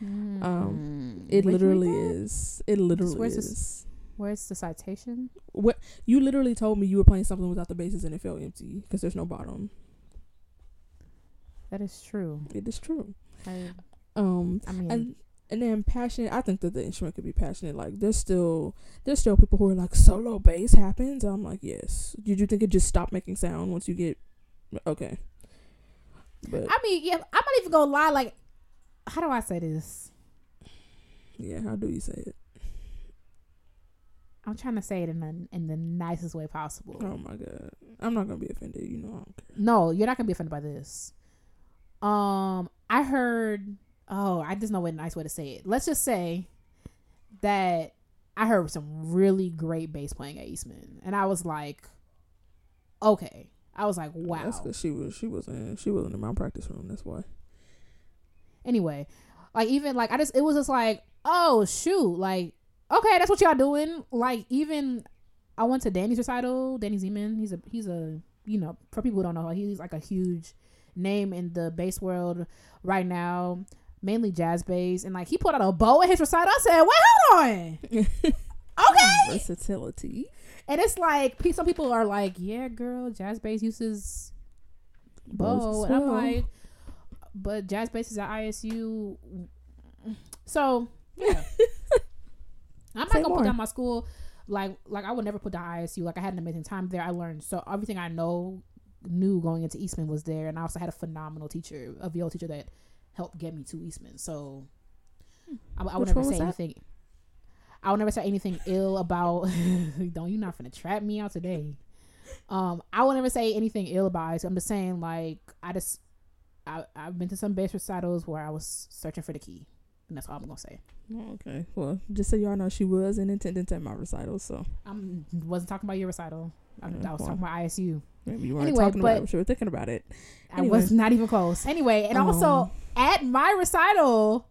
[SPEAKER 2] Um, It
[SPEAKER 1] Where'd you read
[SPEAKER 2] literally is. It literally
[SPEAKER 1] where's
[SPEAKER 2] is.
[SPEAKER 1] this- Where's the citation?
[SPEAKER 2] What you literally told me you were playing something without the basses and it felt empty because there's no bottom.
[SPEAKER 1] That is true.
[SPEAKER 2] It is true.
[SPEAKER 1] I,
[SPEAKER 2] Um,
[SPEAKER 1] I mean,
[SPEAKER 2] and and then passionate. I think that the instrument could be passionate. Like there's still there's still people who are like solo bass happens. I'm like yes. Did you think it just stopped making sound once you get okay? But
[SPEAKER 1] I mean, yeah. I'm not even gonna lie. Like, how do I say this?
[SPEAKER 2] yeah, how do you say it?
[SPEAKER 1] I'm trying to say it in the in the nicest way possible.
[SPEAKER 2] Oh my god, I'm not gonna be offended. You know I don't care.
[SPEAKER 1] No, you're not gonna be offended by this. Um, I heard. Oh, I just know what a nice way to say it. Let's just say that I heard some really great bass playing at Eastman, and I was like, okay. I was like, wow.
[SPEAKER 2] That's because she was she wasn't she wasn't in my practice room. That's why.
[SPEAKER 1] Anyway, like even like I just it was just like, oh shoot, like okay, that's what y'all doing. Like even I went to Danny's recital. Danny Zeman. He's a he's a you know for people who don't know, he's like a huge name in the bass world right now, mainly jazz bass. And like he put out a bow at his recital. I said, wait, hold on, okay.
[SPEAKER 2] Versatility.
[SPEAKER 1] And it's like some people are like, yeah, girl, jazz bass uses bow. And I'm like, but jazz bass is at ISU. So yeah, I'm not
[SPEAKER 2] Say
[SPEAKER 1] gonna
[SPEAKER 2] more.
[SPEAKER 1] put down my school. Like like I would never put down ISU. Like I had an amazing time there. I learned so everything I know knew going into Eastman was there, and I also had a phenomenal teacher, a viola teacher that helped get me to Eastman. So I, I would
[SPEAKER 2] Which
[SPEAKER 1] never say anything. I would never say anything ill about. don't you not finna trap me out today? Um, I would never say anything ill about it. I'm just saying, like, I just, I, I've been to some bass recitals where I was searching for the key, and that's all I'm gonna say.
[SPEAKER 2] Oh, okay. Well, just so y'all know, she was in attendance at my recital, so
[SPEAKER 1] I wasn't talking about your recital. I,
[SPEAKER 2] Yeah,
[SPEAKER 1] I was
[SPEAKER 2] well.
[SPEAKER 1] talking about ISU.
[SPEAKER 2] maybe you weren't
[SPEAKER 1] Anyway,
[SPEAKER 2] talking about it, you were thinking about it.
[SPEAKER 1] I was not even close. Anyway, and
[SPEAKER 2] Um,
[SPEAKER 1] also at my recital,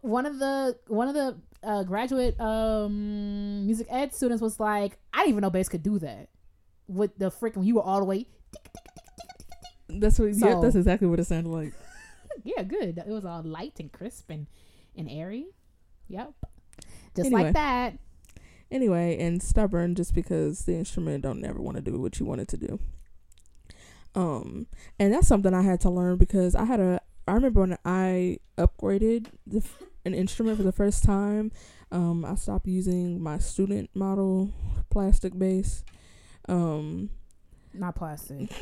[SPEAKER 1] one of the one of the uh, graduate um, music ed students was like, "I didn't even know bass could do that." With the freaking, you were all the way,
[SPEAKER 2] That's what.
[SPEAKER 1] So-
[SPEAKER 2] yep, that's exactly what it sounded like.
[SPEAKER 1] yeah, good. It was all light and crisp and and airy. Yep, just
[SPEAKER 2] Anyway.
[SPEAKER 1] like that.
[SPEAKER 2] Anyway, and stubborn just because the instrument don't never want to do what you want it to do. Um, and that's something I had to learn because I had a. I remember when I upgraded the, an instrument for the first time. Um, I stopped using my student model plastic bass. Um,
[SPEAKER 1] Not plastic.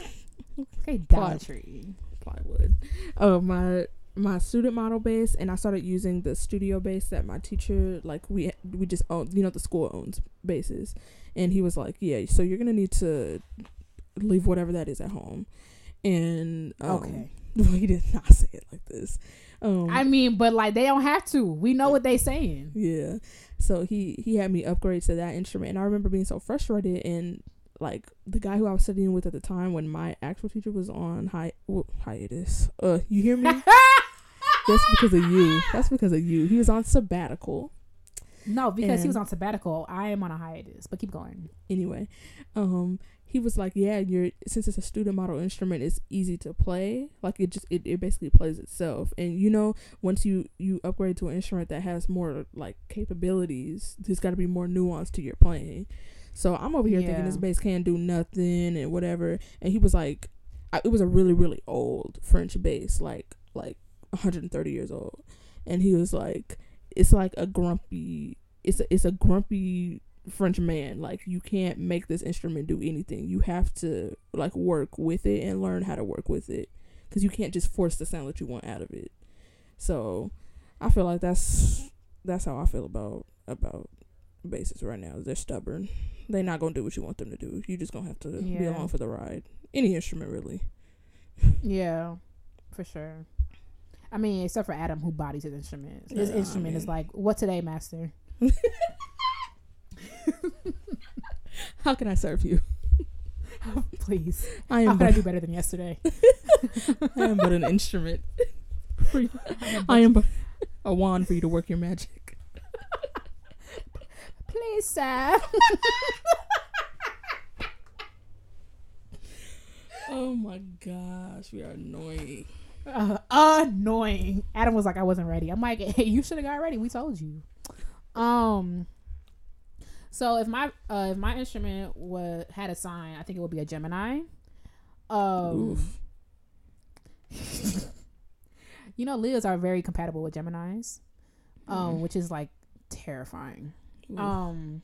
[SPEAKER 1] Okay, Dollar Tree.
[SPEAKER 2] plywood. Oh my my student model bass and I started using the studio bass that my teacher like we we just own. You know, the school owns basses, and he was like, "Yeah, so you're gonna need to leave whatever that is at home." And um,
[SPEAKER 1] Okay.
[SPEAKER 2] he did not say it like this. Um,
[SPEAKER 1] I mean, but like they don't have to. We know what they saying.
[SPEAKER 2] Yeah. So he he had me upgrade to that instrument, and I remember being so frustrated. And like the guy who I was studying with at the time, when my actual teacher was on hi- well, hiatus. Uh, you hear me? That's because of you. That's because of you. He was on sabbatical.
[SPEAKER 1] No, because he was on sabbatical. I am on a hiatus. But keep going.
[SPEAKER 2] Anyway, um, he was like, "Yeah, you're since it's a student model instrument, it's easy to play. Like it just it, it basically plays itself. And you know, once you you upgrade to an instrument that has more like capabilities, there's got to be more nuance to your playing. So I'm over here thinking this bass can't do nothing and whatever. And he was like, I, it was a really really old French bass, like like 130 years old. And he was like, it's like a grumpy. It's a it's a grumpy French man. Like you can't make this instrument do anything. You have to like work with it and learn how to work with it because you can't just force the sound that you want out of it. So I feel like that's that's how I feel about about basses right now. They're stubborn. They're not gonna do what you want them to do. You just gonna have to be along for the ride. Any instrument really.
[SPEAKER 1] Yeah, for sure. I mean, except for Adam, who bodies his instruments. His
[SPEAKER 2] Yeah, I
[SPEAKER 1] instrument is like, "What today, master?"
[SPEAKER 2] How can I serve you?
[SPEAKER 1] Please,
[SPEAKER 2] I
[SPEAKER 1] how
[SPEAKER 2] am
[SPEAKER 1] can I do better than yesterday?
[SPEAKER 2] I am but an instrument. For you. I am but a wand for you to work your magic.
[SPEAKER 1] Please, sir.
[SPEAKER 2] Oh my gosh, we are annoying.
[SPEAKER 1] Uh, annoying. Adam was like, I wasn't ready. I'm like, hey, you should have got ready. We told you. Um. So if my uh if my instrument was had a sign, I think it would be a Gemini. Um.
[SPEAKER 2] Oof.
[SPEAKER 1] You know, Leos are very compatible with Geminis, um,
[SPEAKER 2] Mm.
[SPEAKER 1] which is like terrifying.
[SPEAKER 2] Oof.
[SPEAKER 1] Um,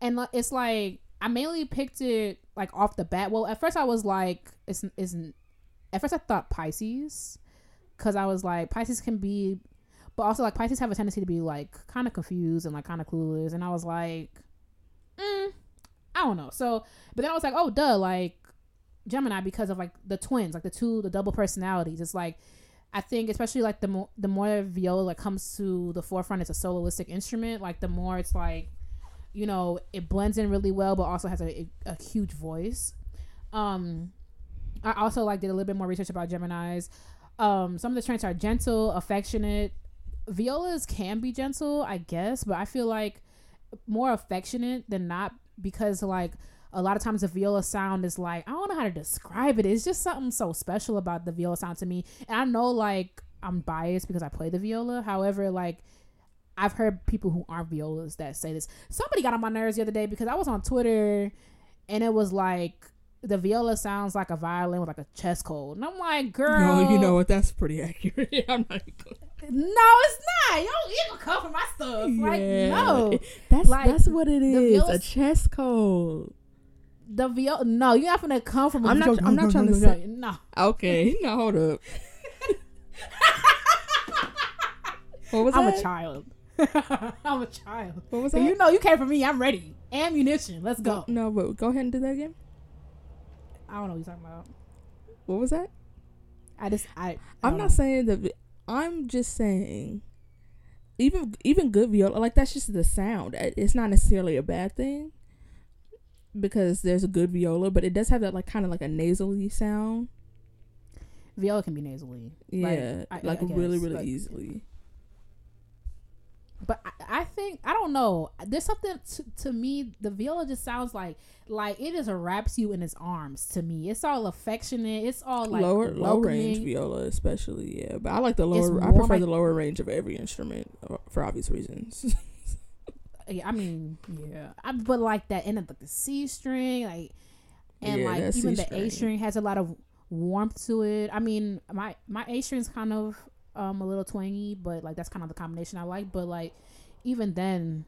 [SPEAKER 1] and it's like I mainly picked it like off the bat. Well, at first I was like, it's isn't. At first I thought Pisces, because I was like Pisces can be, but also like Pisces have a tendency to be like kind of confused and like kind of clueless. And I was like, mm, I don't know. So, but then I was like, oh duh, like Gemini because of like the twins, like the two, the double personalities. It's like I think especially like the more the more viola comes to the forefront, it's a soloistic instrument. Like the more it's like, you know, it blends in really well, but also has a, a, huge voice. Um, I also like did a little bit more research about Gemini's. Um, some of the traits are gentle, affectionate. Violas can be gentle, I guess, but I feel like more affectionate than not because like a lot of times the viola sound is like I don't know how to describe it. It's just something so special about the viola sound to me. And I know like I'm biased because I play the viola. However, like I've heard people who aren't violas that say this. Somebody got on my nerves the other day because I was on Twitter and it was like the viola sounds like a violin with like a chest cold. And I'm like, girl,
[SPEAKER 2] No, you know what? That's pretty accurate. I'm not even
[SPEAKER 1] no, it's not. You don't even come for my stuff. Like,
[SPEAKER 2] Yeah.
[SPEAKER 1] no.
[SPEAKER 2] That's
[SPEAKER 1] Like,
[SPEAKER 2] that's what it is.
[SPEAKER 1] violas-
[SPEAKER 2] a chest cold.
[SPEAKER 1] The viola, no, you're not gonna come from. a
[SPEAKER 2] I'm not- I'm not trying to say-
[SPEAKER 1] no.
[SPEAKER 2] Okay, now hold up. what was
[SPEAKER 1] I'm
[SPEAKER 2] that?
[SPEAKER 1] a child. I'm a child.
[SPEAKER 2] What was that?
[SPEAKER 1] you know, you came for me. I'm ready. Ammunition. Let's go.
[SPEAKER 2] No, but go ahead and do that again.
[SPEAKER 1] I don't know what you're talking about.
[SPEAKER 2] What was that?
[SPEAKER 1] I just, I. I
[SPEAKER 2] I'm
[SPEAKER 1] don't know.
[SPEAKER 2] saying that. I'm just saying, even even good viola, like that's just the sound. It's not necessarily a bad thing because there's a good viola, but it does have that like kind of like a nasally sound.
[SPEAKER 1] viola can be nasally.
[SPEAKER 2] Yeah,
[SPEAKER 1] I-
[SPEAKER 2] like,
[SPEAKER 1] I
[SPEAKER 2] really, really
[SPEAKER 1] like-
[SPEAKER 2] easily.
[SPEAKER 1] But I, I think I don't know. There's something to, to me. The viola just sounds like like it just wraps you in its arms. To me, it's all affectionate. It's all like
[SPEAKER 2] lower low range viola, especially. Yeah, but I like the lower. I prefer
[SPEAKER 1] like-
[SPEAKER 2] the lower range of every instrument uh, for obvious reasons.
[SPEAKER 1] Yeah, I mean, yeah, I, but like that end of like the C string, like, and
[SPEAKER 2] Yeah,
[SPEAKER 1] like even
[SPEAKER 2] C
[SPEAKER 1] the A
[SPEAKER 2] string.
[SPEAKER 1] string has a lot of warmth to it. I mean, my my A string's kind of um a little twangy, but like that's kind of the combination I like. But like even then,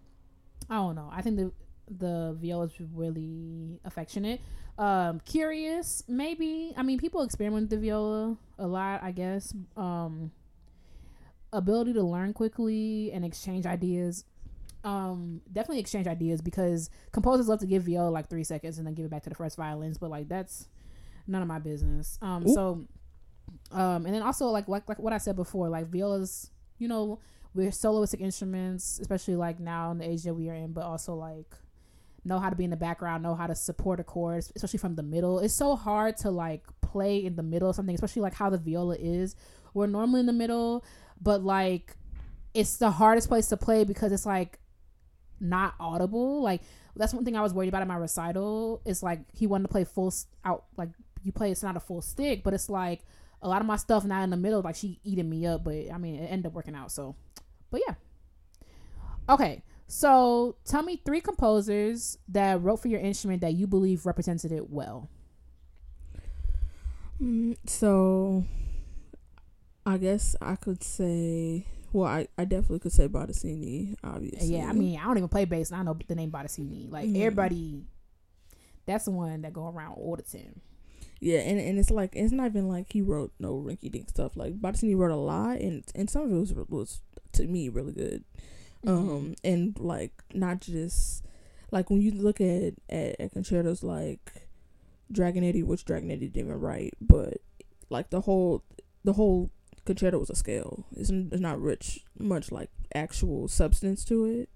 [SPEAKER 1] I don't know. I think the the viola is really affectionate. Um, curious, maybe. I mean, people experiment with the viola a lot, I guess. Um, ability to learn quickly and exchange ideas. Um, definitely exchange ideas because composers love to give viola like three seconds and then give it back to the first violins, but like that's none of my business. Um,
[SPEAKER 2] Ooh.
[SPEAKER 1] so, um, and then also like like like what I said before, like violas, you know, we're soloistic instruments, especially like now in the age that we are in, but also like know how to be in the background, know how to support a chord, especially from the middle. It's so hard to like play in the middle of something, especially like how the viola is. We're normally in the middle, but like it's the hardest place to play because it's like not audible. Like that's one thing I was worried about in my recital. It's like he wanted to play full out, like you play it's not a full stick, but it's like a lot of my stuff not in the middle, like she eating me up. But I mean, it ended up working out. So, but yeah. Okay, so tell me three composers that wrote for your instrument that you believe represented it well.
[SPEAKER 2] Mm, so, I guess I could say. Well, I, I definitely could say Bottesini, obviously.
[SPEAKER 1] Yeah, I mean, I don't even play bass, and I know the name Bottesini. Like
[SPEAKER 2] Mhm.
[SPEAKER 1] everybody, that's the one that go around all the time.
[SPEAKER 2] Yeah, and, and it's like it's not even like he wrote no rinky dink stuff. Like Bottesini wrote a lot, and and some of it was was to me really good.
[SPEAKER 1] Mm-hmm.
[SPEAKER 2] Um, and like not just like when you look at at, at concertos like Dragonetti, which Dragonetti didn't even write, but like the whole the whole concerto was a scale. It's, it's not rich much like actual substance to it.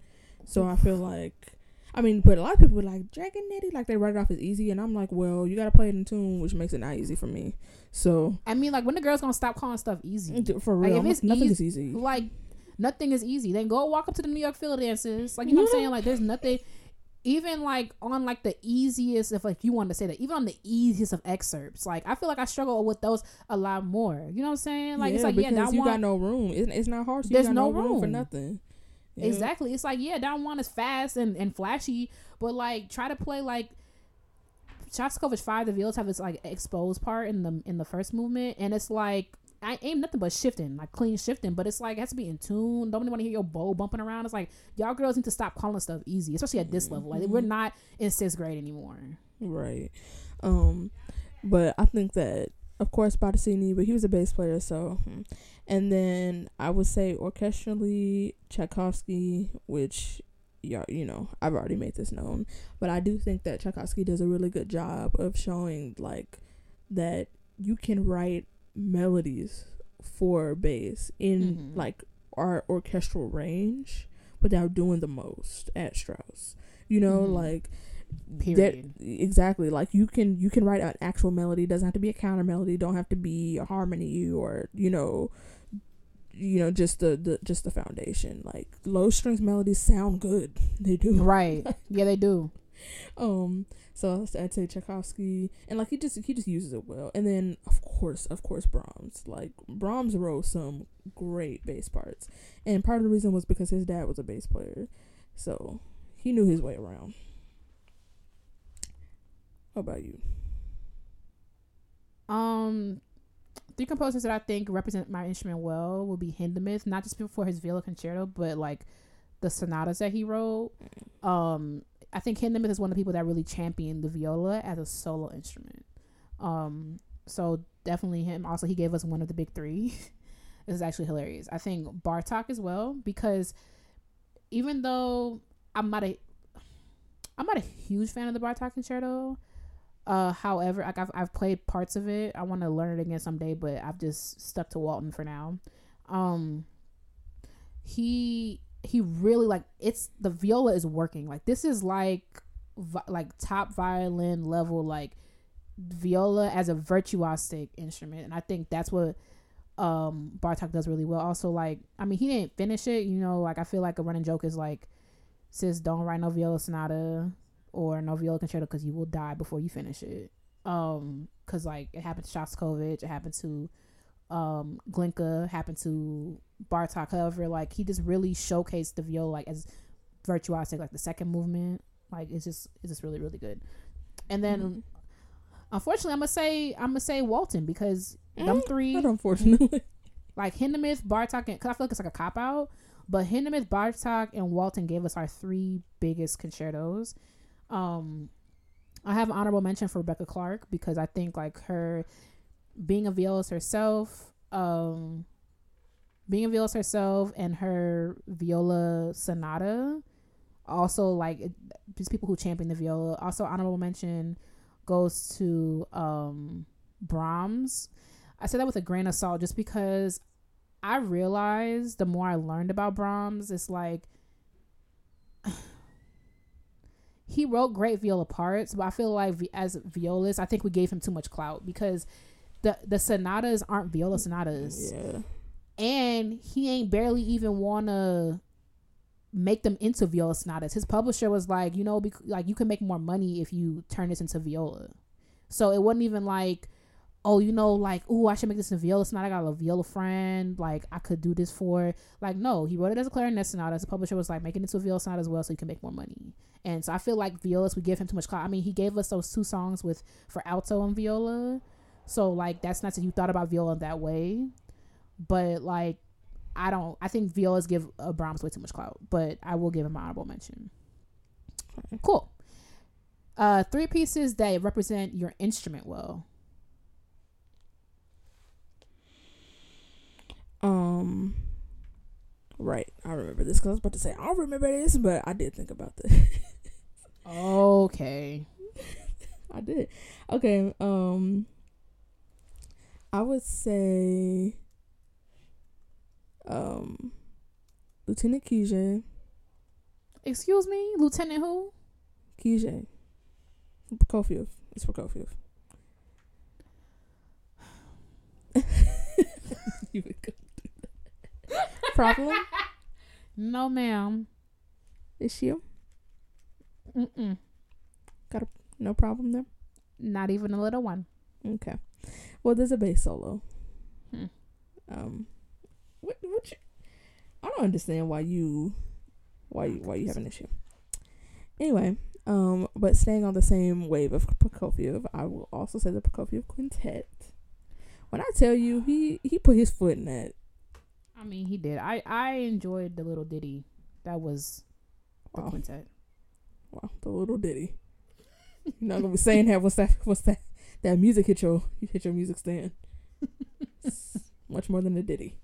[SPEAKER 2] So I feel like. I mean, but a lot of people were like Dragon Dragonetti, like they write it off as easy, and I'm like, well, you gotta play it in tune, which makes it not easy for me. So
[SPEAKER 1] I mean, like when the girls gonna stop calling stuff easy?
[SPEAKER 2] for
[SPEAKER 1] Like,
[SPEAKER 2] real,
[SPEAKER 1] if it's
[SPEAKER 2] nothing
[SPEAKER 1] easy-
[SPEAKER 2] is easy.
[SPEAKER 1] Like nothing is easy. Then go walk up to the New York field dances. Like you know what I'm saying? Like there's nothing. Even like on like the easiest, if like you wanted to say that, even on the easiest of excerpts, like I feel like I struggle with those a lot more. You know what I'm saying? Like it's like yeah, that
[SPEAKER 2] you got no room. It's, it's not hard. So
[SPEAKER 1] There's
[SPEAKER 2] you got no,
[SPEAKER 1] no
[SPEAKER 2] room. for nothing. Yeah.
[SPEAKER 1] Exactly. It's like, yeah, Don Juan is fast and, and flashy, but like try to play like Shostakovich five, the violas have this like exposed part in the in the first movement, and it's like I aim nothing but shifting, like clean shifting, but it's like it has to be in tune. Nobody want to hear your bow bumping around. It's like y'all girls need to stop calling stuff easy, especially at this level. Like we're not in sixth grade anymore.
[SPEAKER 2] Right. Um, but I think that of course Bottesini, but he was a bass player, so. hmm. And then I would say orchestrally Tchaikovsky, which yeah, you know, I've already made this known, but I do think that Tchaikovsky does a really good job of showing like that you can write melodies for bass in
[SPEAKER 1] Mhm.
[SPEAKER 2] like our orchestral range without doing the most at Strauss. You know,
[SPEAKER 1] Mhm.
[SPEAKER 2] like
[SPEAKER 1] Period.
[SPEAKER 2] that exactly like you can you can write an actual melody. It doesn't have to be a counter melody. Don't have to be a harmony or you know, you know just the, the just the foundation. Like low strings melodies sound good. They do.
[SPEAKER 1] right. Yeah, they do.
[SPEAKER 2] Um. So I'd say Tchaikovsky, and like he just he just uses it well. And then of course, of course, Brahms. Like Brahms wrote some great bass parts, and part of the reason was because his dad was a bass player, so he knew his way around. How about you?
[SPEAKER 1] Um, three composers that I think represent my instrument well will be Hindemith, not just for his viola concerto, but like the sonatas that he wrote. Um, I think Hindemith is one of the people that really championed the viola as a solo instrument. Um, so definitely him. Also, he gave us one of the big three. this is actually hilarious. I think Bartok as well because even though I'm not a I'm not a huge fan of the Bartok concerto. Uh, however, like I've I've played parts of it. I want to learn it again someday, but I've just stuck to Walton for now. Um, he he really like it's the viola is working. Like this is like vi- like top violin level like viola as a virtuosic instrument, and I think that's what um Bartok does really well. Also, like I mean, he didn't finish it. You know, like I feel like a running joke is like, sis, don't write no viola sonata or no viola concerto because you will die before you finish it. Um, cause like it happened to Shostakovich, it happened to um Glinka, happened to Bartok. However, like he just really showcased the viola like as virtuosic, like the second movement. Like it's just it's just really really good. And then
[SPEAKER 2] Mhm.
[SPEAKER 1] unfortunately, I'm gonna say I'm gonna say Walton because them
[SPEAKER 2] Mm,
[SPEAKER 1] three
[SPEAKER 2] Not unfortunately.
[SPEAKER 1] like Hindemith, Bartok, and cause I feel like it's like a cop out. But Hindemith, Bartok, and Walton gave us our three biggest concertos. Um, I have an honorable mention for Rebecca Clarke because I think like her being a violist herself, um, being a violist herself, and her viola sonata. Also, like just people who champion the viola. Also, honorable mention goes to um, Brahms. I say that with a grain of salt, just because I realized the more I learned about Brahms, it's like he wrote great viola parts, but I feel like as violist, I think we gave him too much clout because the the sonatas aren't viola sonatas,
[SPEAKER 2] Yeah.
[SPEAKER 1] and he ain't barely even wanna make them into viola sonatas. His publisher was like, you know, bec- like you can make more money if you turn this into viola. So it wasn't even like, oh, you know, like, oh, I should make this in viola sonata. I got a viola friend, like I could do this for. Like, no, he wrote it as a clarinet sonata. The publisher was like, making it into a viola sonata as well, so you can make more money. And so I feel like violas, we give him too much clout. I mean, he gave us those two songs with for alto and viola. So like, that's not that you thought about viola that way, but like, I don't. I think violas give uh, Brahms way too much clout, but I will give him an honorable mention. Cool. Uh, three pieces that represent your instrument well.
[SPEAKER 2] Um. Right, I remember this because I was about to say I don't remember this, but I did think about this.
[SPEAKER 1] Okay.
[SPEAKER 2] I did. Okay. Um. I would say. Um. Lieutenant Kijé.
[SPEAKER 1] Excuse me, Lieutenant who?
[SPEAKER 2] Kijé. Prokofiev. It's Prokofiev. you would go. Problem?
[SPEAKER 1] No, ma'am.
[SPEAKER 2] Issue?
[SPEAKER 1] Mm-mm.
[SPEAKER 2] No problem there?
[SPEAKER 1] Not even a little one.
[SPEAKER 2] Okay. Well, there's a bass solo.
[SPEAKER 1] Hmm.
[SPEAKER 2] Um, what? What? You, I don't understand why you, why you, why you have an issue. Anyway, um, but staying on the same wave of Prokofiev, I will also say the Prokofiev Quintet. When I tell you, he he put his foot in that.
[SPEAKER 1] I mean, he did. I I enjoyed the little ditty that was the
[SPEAKER 2] Wow,
[SPEAKER 1] quintet.
[SPEAKER 2] wow, the little ditty. You're not gonna be saying that. What's that? What's that? That music hit your you hit your music stand. Much more than a ditty.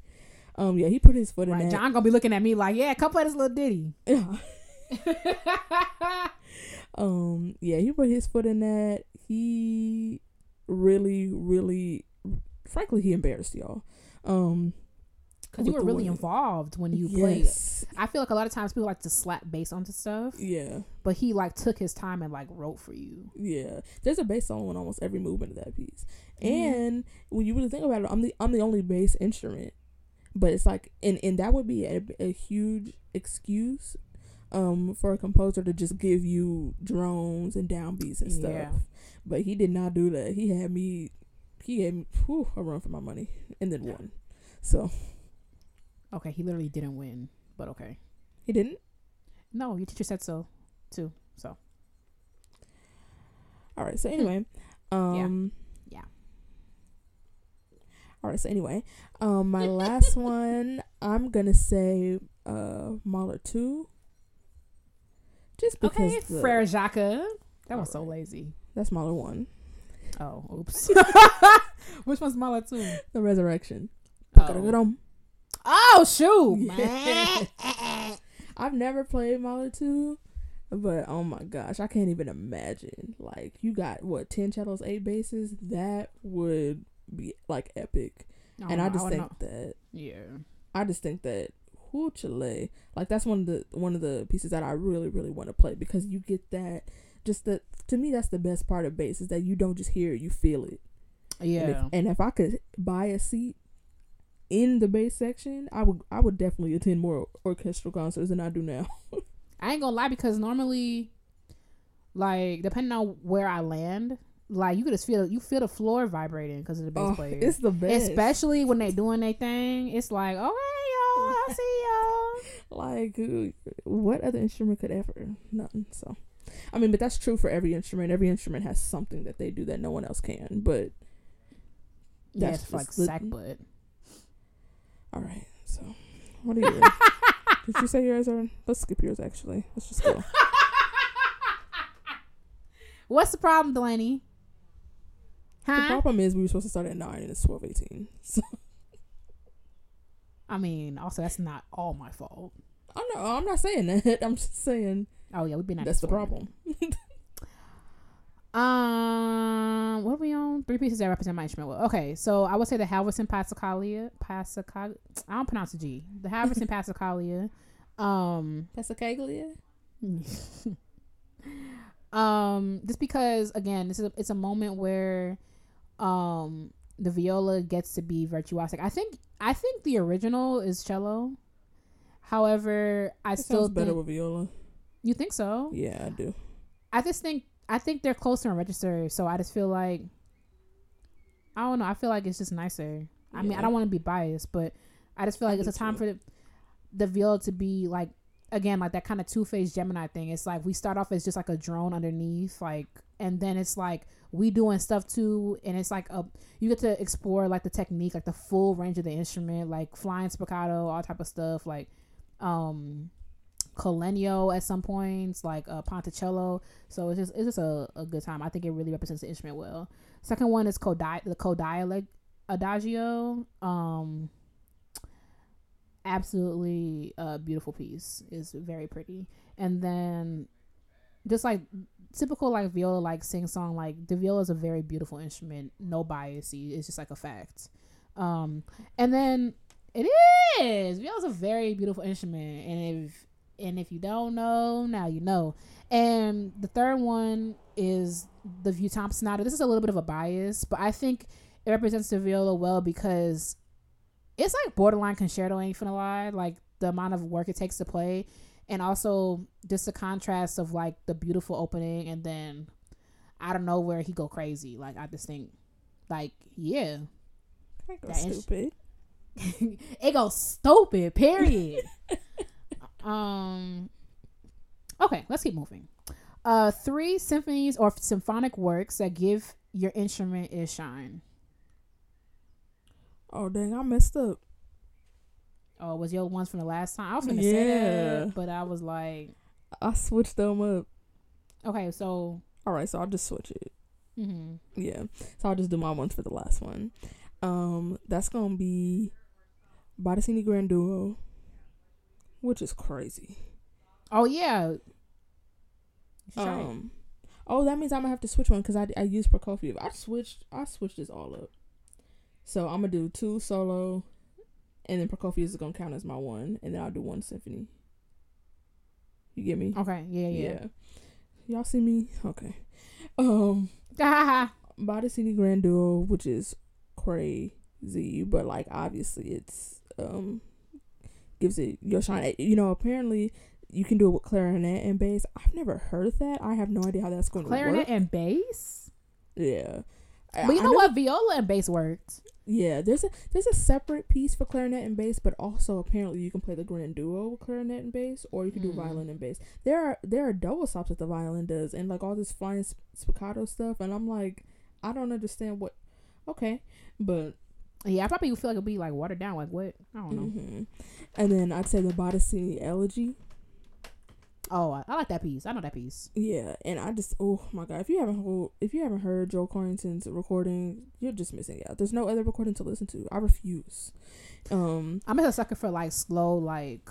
[SPEAKER 2] Um, yeah, he put his foot in
[SPEAKER 1] Right,
[SPEAKER 2] that.
[SPEAKER 1] John gonna be looking at me like, yeah, come play this little ditty.
[SPEAKER 2] Yeah. um yeah he put his foot in that he really really frankly he embarrassed y'all um
[SPEAKER 1] Cause you were really
[SPEAKER 2] way-
[SPEAKER 1] involved when you played. I feel like a lot of times people like to slap bass onto stuff,
[SPEAKER 2] yeah.
[SPEAKER 1] But he like took his time and like wrote for you.
[SPEAKER 2] yeah. There's a bass solo in almost every movement of that piece.
[SPEAKER 1] Mhm.
[SPEAKER 2] and when you really think about it i'm the i'm the only bass instrument. But it's like and and that would be a, a huge excuse um for a composer to just give you drones and downbeats and stuff.
[SPEAKER 1] Yeah.
[SPEAKER 2] but he did not do that. He had me he had me whew, a run for my money and then won. So
[SPEAKER 1] Okay, he literally didn't win, but okay.
[SPEAKER 2] he didn't
[SPEAKER 1] No, your teacher said so, too. So
[SPEAKER 2] all right so anyway um
[SPEAKER 1] Yeah.
[SPEAKER 2] all right so anyway um my last one i'm gonna say uh Mahler 2 just because
[SPEAKER 1] okay,
[SPEAKER 2] the-
[SPEAKER 1] Frere Jacques. That was so lazy.
[SPEAKER 2] that's Mahler 1
[SPEAKER 1] Oh, oops. Which one's Mahler two?
[SPEAKER 2] the resurrection
[SPEAKER 1] Oh, oh shoot,
[SPEAKER 2] I've never played 2, but oh my gosh, I can't even imagine. Like, you got what, 10 cellos, 8 basses? That would be like epic. and I just
[SPEAKER 1] know,
[SPEAKER 2] think
[SPEAKER 1] know.
[SPEAKER 2] that,
[SPEAKER 1] yeah.
[SPEAKER 2] I just think that, whoo, Chile, like, that's one of the, one of the pieces that I really, really want to play because you get that, just the, to me, that's the best part of bass is that you don't just hear it, you feel it. And if,
[SPEAKER 1] Yeah.
[SPEAKER 2] and if I could buy a seat in the bass section, I would, I would definitely attend more orchestral concerts than I do now.
[SPEAKER 1] I ain't gonna lie because normally, like depending on where I land, like you could just feel you feel the floor vibrating because of the bass
[SPEAKER 2] Oh,
[SPEAKER 1] player.
[SPEAKER 2] it's the best.
[SPEAKER 1] Especially when they doing their thing, it's like, oh hey y'all, I see y'all.
[SPEAKER 2] like what other instrument could ever nothing so i mean but that's true for every instrument every instrument has something that they do that no one else can but
[SPEAKER 1] Yeah,
[SPEAKER 2] That's
[SPEAKER 1] it's like
[SPEAKER 2] just the-
[SPEAKER 1] sack butt.
[SPEAKER 2] All right so what are you Did you say yours are? let's skip yours actually. Let's just go.
[SPEAKER 1] What's the problem, Delaney?
[SPEAKER 2] the problem is we were supposed to start at nine and it's twelve eighteen. So
[SPEAKER 1] I mean, also that's not all my fault.
[SPEAKER 2] I know I'm not saying that. I'm just saying
[SPEAKER 1] Oh yeah, we've been at
[SPEAKER 2] that's the
[SPEAKER 1] for a minute.
[SPEAKER 2] problem.
[SPEAKER 1] Um, what are we on? Three pieces that represent my instrument well. Okay, so I would say the Halvorsen Passacaglia. Passacaglia. I don't pronounce the G. The Halvorsen Passacaglia. Um,
[SPEAKER 2] Passacaglia?
[SPEAKER 1] um, just because again, this is a, it's a moment where, um, the viola gets to be virtuosic. I think I think the original is cello. However, I
[SPEAKER 2] It
[SPEAKER 1] still
[SPEAKER 2] sounds better
[SPEAKER 1] think
[SPEAKER 2] with viola.
[SPEAKER 1] you think so.
[SPEAKER 2] Yeah, I do.
[SPEAKER 1] I just think I think they're closer in register, so I just feel like I don't know. I feel like it's just nicer. I mean, I don't want to be biased, but I just feel
[SPEAKER 2] I
[SPEAKER 1] like it's a time for the, the viola to be like again like that kind of two faced Gemini thing. It's like we start off as just like a drone underneath, like, and then it's like we doing stuff too, and it's like a you get to explore like the technique, like the full range of the instrument, like flying spiccato, all type of stuff, like um col legno at some points, like uh, Ponticello. So it's just it's just a, a good time. I think it really represents the instrument well. Second one is Codi- the Codialect Adagio. Um, absolutely a beautiful piece. is very pretty. And then just like typical like viola like sing song like the viola is a very beautiful instrument. No bias. It's just like a fact. Um, and then it is Viola is a very beautiful instrument, and if and if you don't know, now you know. And the third one is the Vieuxtemps Sonata. This is a little bit of a bias, but I think it represents the viola well because it's like borderline concerto. Ain't finna lie, like the amount of work it takes to play, and also just the contrast of like the beautiful opening and then out of nowhere he go crazy. Like I just think, like yeah,
[SPEAKER 2] That
[SPEAKER 1] is-
[SPEAKER 2] stupid.
[SPEAKER 1] it goes stupid. Period. um. Okay, let's keep moving. Uh, three symphonies or symphonic works that give your instrument its shine.
[SPEAKER 2] Oh dang, I messed up.
[SPEAKER 1] Oh, was your ones from the last time? I was gonna say that, but I was like,
[SPEAKER 2] I switched them up.
[SPEAKER 1] okay, so.
[SPEAKER 2] All right, so I'll just switch it.
[SPEAKER 1] hmm
[SPEAKER 2] Yeah. So I'll just do my ones for the last one. Um, that's gonna be Bottesini Grand Duo, which is crazy.
[SPEAKER 1] Oh yeah. You should try it.
[SPEAKER 2] Um, oh, that means I'm gonna have to switch one because I I used Prokofiev. I switched I switched this all up. So I'm gonna do two solo, and then Prokofiev is gonna count as my one, and then I'll do one symphony. You get me?
[SPEAKER 1] Okay. Yeah. Yeah.
[SPEAKER 2] Y'all see me? Okay. Um,
[SPEAKER 1] yeah.
[SPEAKER 2] Bottesini Grand Duo, which is crazy, but like obviously it's um gives it your shine. You know, apparently you can do it with clarinet and bass. I've never heard of that. I have no idea how that's going to work.
[SPEAKER 1] Clarinet and bass.
[SPEAKER 2] yeah.
[SPEAKER 1] But you
[SPEAKER 2] I
[SPEAKER 1] know what? Viola and bass worked.
[SPEAKER 2] Yeah, there's a there's a separate piece for clarinet and bass, but also apparently you can play the grand duo with clarinet and bass, or you can do
[SPEAKER 1] Hmm.
[SPEAKER 2] violin and bass. There are there are double stops that the violin does, and like all this flying sp- spiccato stuff, and I'm like, I don't understand what. Okay, but
[SPEAKER 1] Yeah, I probably would feel like it'd be like watered down. Like what? I don't know.
[SPEAKER 2] hmm and then I'd say the Bottesini Elegy.
[SPEAKER 1] Oh, I, I like that piece. I know that piece.
[SPEAKER 2] Yeah, and I just oh my god, if you haven't heard, if you haven't heard Joel Quarrington's recording, you're just missing out. There's no other recording to listen to. I refuse. Um,
[SPEAKER 1] I'm a sucker for like slow, like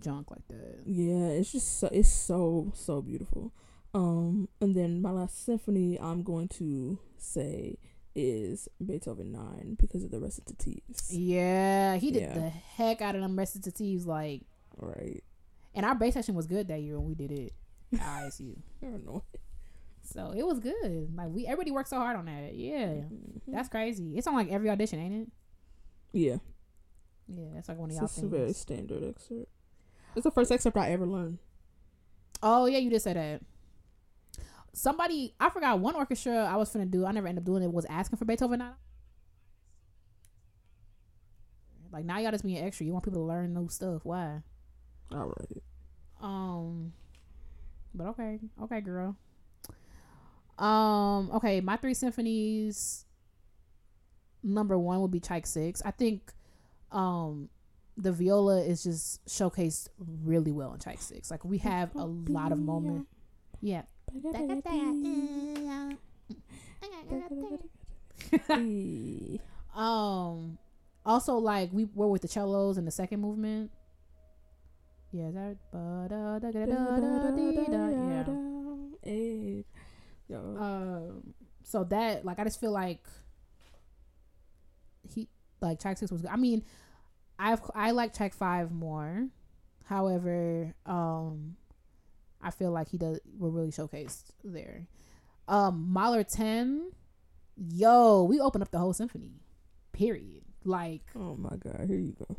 [SPEAKER 1] junk like that.
[SPEAKER 2] Yeah, it's just so, it's so so beautiful. Um, and then my last symphony I'm going to say is Beethoven nine because of the recitatives.
[SPEAKER 1] Yeah, he did
[SPEAKER 2] Yeah.
[SPEAKER 1] the heck out of them recitatives. Like,
[SPEAKER 2] Right.
[SPEAKER 1] and our bass section was good that year when we did it ISU. So it was good. Like we, everybody worked so hard on that. Yeah,
[SPEAKER 2] Mhm.
[SPEAKER 1] that's crazy. It's on like every audition, ain't it?
[SPEAKER 2] yeah.
[SPEAKER 1] Yeah, that's like one of
[SPEAKER 2] It's
[SPEAKER 1] y'all
[SPEAKER 2] just a very standard excerpt. It's the first excerpt I ever learned.
[SPEAKER 1] Oh yeah, you did say that. Somebody, I forgot one orchestra I was finna do. I never ended up doing it. Was asking for Beethoven. nine. Like now y'all just being extra. You want people to learn new stuff. Why?
[SPEAKER 2] All right.
[SPEAKER 1] Um, but okay, okay, girl. Um, okay, my three symphonies. Number one would be Tchaik Six. I think, um, the viola is just showcased really well in Tchaik six. Like we have a lot of moment. Yeah. um. Also, like we were with the cellos in the second movement. Yeah, that. Yeah. Um. So that, like, I just feel like he, like, Tchaik six was good. I mean, I've I like Tchaik five more. However, um, I feel like he does. We're really showcased there. Um, Mahler ten, yo, we open up the whole symphony. Period. Like,
[SPEAKER 2] oh my god, here you go.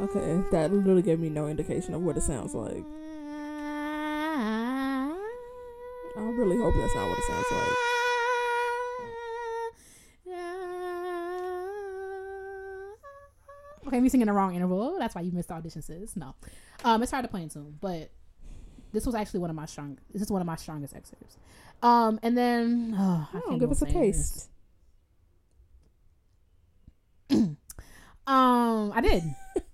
[SPEAKER 2] Okay, that literally gave me no indication of what it sounds like. I really hope that's not what it sounds like.
[SPEAKER 1] Okay, me singing the wrong interval. That's why you missed audition, sis. No, um, it's hard to play in tune, but this was actually one of my strong. This is one of my strongest excerpts. Um, and then oh, I
[SPEAKER 2] Oh, give us a taste.
[SPEAKER 1] Um, I did.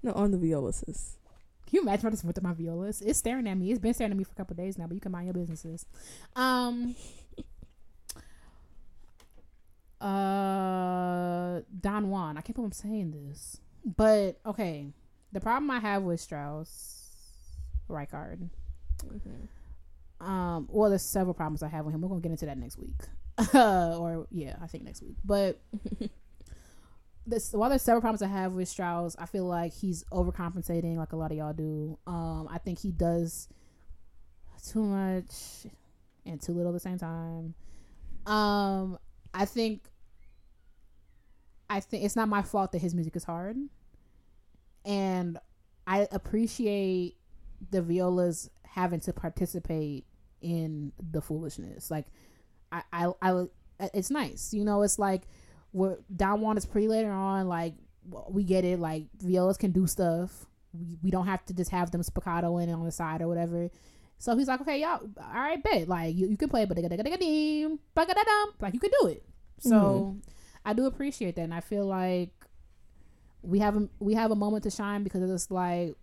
[SPEAKER 2] No, on the viola, sis.
[SPEAKER 1] Can you imagine I just went to my viola? It's, staring at me. It's been staring at me for a couple days now, but you can mind your businesses. Um. Uh, Don Juan. I can't believe I'm saying this, but okay. The problem I have with Strauss, Richard. Um. Well, there's several problems I have with him. We're gonna get into that next week. or yeah, I think next week. But this while there's several problems I have with Strauss, I feel like he's overcompensating like a lot of y'all do. Um, I think he does too much and too little at the same time. Um, I think I think it's not my fault that his music is hard. And I appreciate the violas having to participate in the foolishness. Like I I, I it's nice. You know, it's like what Don Juan is pretty later on. Like we get it. Like violas can do stuff. We, we don't have to just have them spiccato in on the side or whatever. So he's like, okay, y'all, all right, bet. Like you, you can play, but like you can do it. So mm-hmm. I do appreciate that, and I feel like we have a, we have a moment to shine because it's like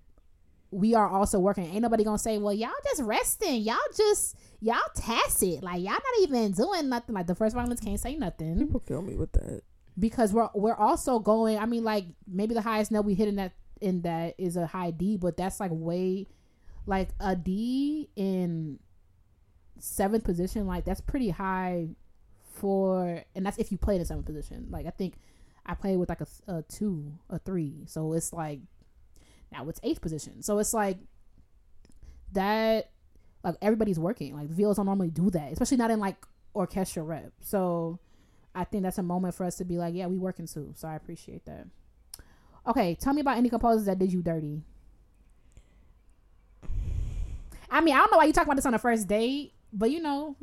[SPEAKER 1] we are also working. Ain't nobody gonna say, well, y'all just resting. Y'all just y'all tacit. Like y'all not even doing nothing. Like the first violence can't say nothing
[SPEAKER 2] People kill me with that.
[SPEAKER 1] because we're we're also going. I mean, like maybe the highest note we hit in that in that is a high D, but that's like way like a D in seventh position. Like that's pretty high for, and that's if you play in a seventh position. Like I think I played with like a, a two, a three, so it's like now it's eighth position. So it's like that. Like everybody's working. Like violas don't normally do that, especially not in like orchestra rep. So I think that's a moment for us to be like, yeah, we working too. So I appreciate that. Okay, tell me about any composers that did you dirty. I mean, I don't know why you talk about this on the first date, but you know,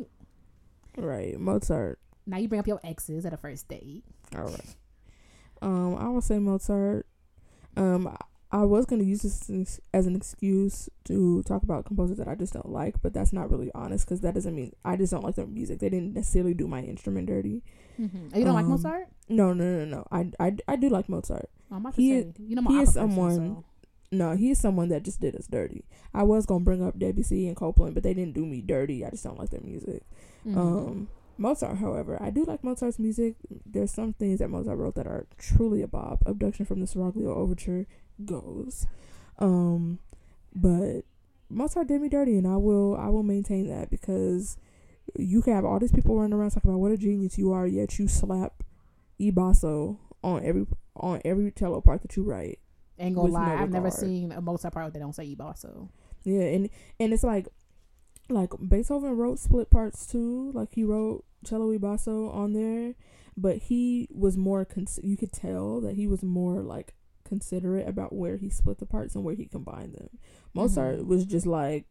[SPEAKER 2] Right, Mozart.
[SPEAKER 1] now you bring up your exes at a first date.
[SPEAKER 2] All right. Um, I would say Mozart. Um, I- was gonna use this as- an excuse to talk about composers that I just don't like, but that's not really honest because that doesn't mean I just don't like their music. They didn't necessarily do my instrument dirty.
[SPEAKER 1] Mm-hmm. You don't like
[SPEAKER 2] Um,
[SPEAKER 1] Mozart?
[SPEAKER 2] No, no, no, no. I, I, I do like Mozart.
[SPEAKER 1] Oh, about to
[SPEAKER 2] he
[SPEAKER 1] say,
[SPEAKER 2] is-
[SPEAKER 1] you know, my
[SPEAKER 2] he is someone-
[SPEAKER 1] so-
[SPEAKER 2] No, he is someone that just did us dirty. I was gonna bring up Debussy and Copland, but they didn't do me dirty. I just don't like their music.
[SPEAKER 1] Mhm.
[SPEAKER 2] Um, Mozart, however, I do like Mozart's music. There's some things that Mozart wrote that are truly a bop. Abduction from the Seraglio Overture goes. Um, but Mozart did me dirty, and I will I will maintain that because you can have all these people running around talking about what a genius you are, yet you slap e basso on every on every cello part that you write.
[SPEAKER 1] Ain't gonna lie,
[SPEAKER 2] no
[SPEAKER 1] I've never seen a Mozart part that don't say e so.
[SPEAKER 2] Yeah, and and it's like like Beethoven wrote split parts too. Like he wrote cello e basso on there, but he was more cons- you could tell that he was more like considerate about where he split the parts and where he combined them. Mozart
[SPEAKER 1] Mhm.
[SPEAKER 2] was just like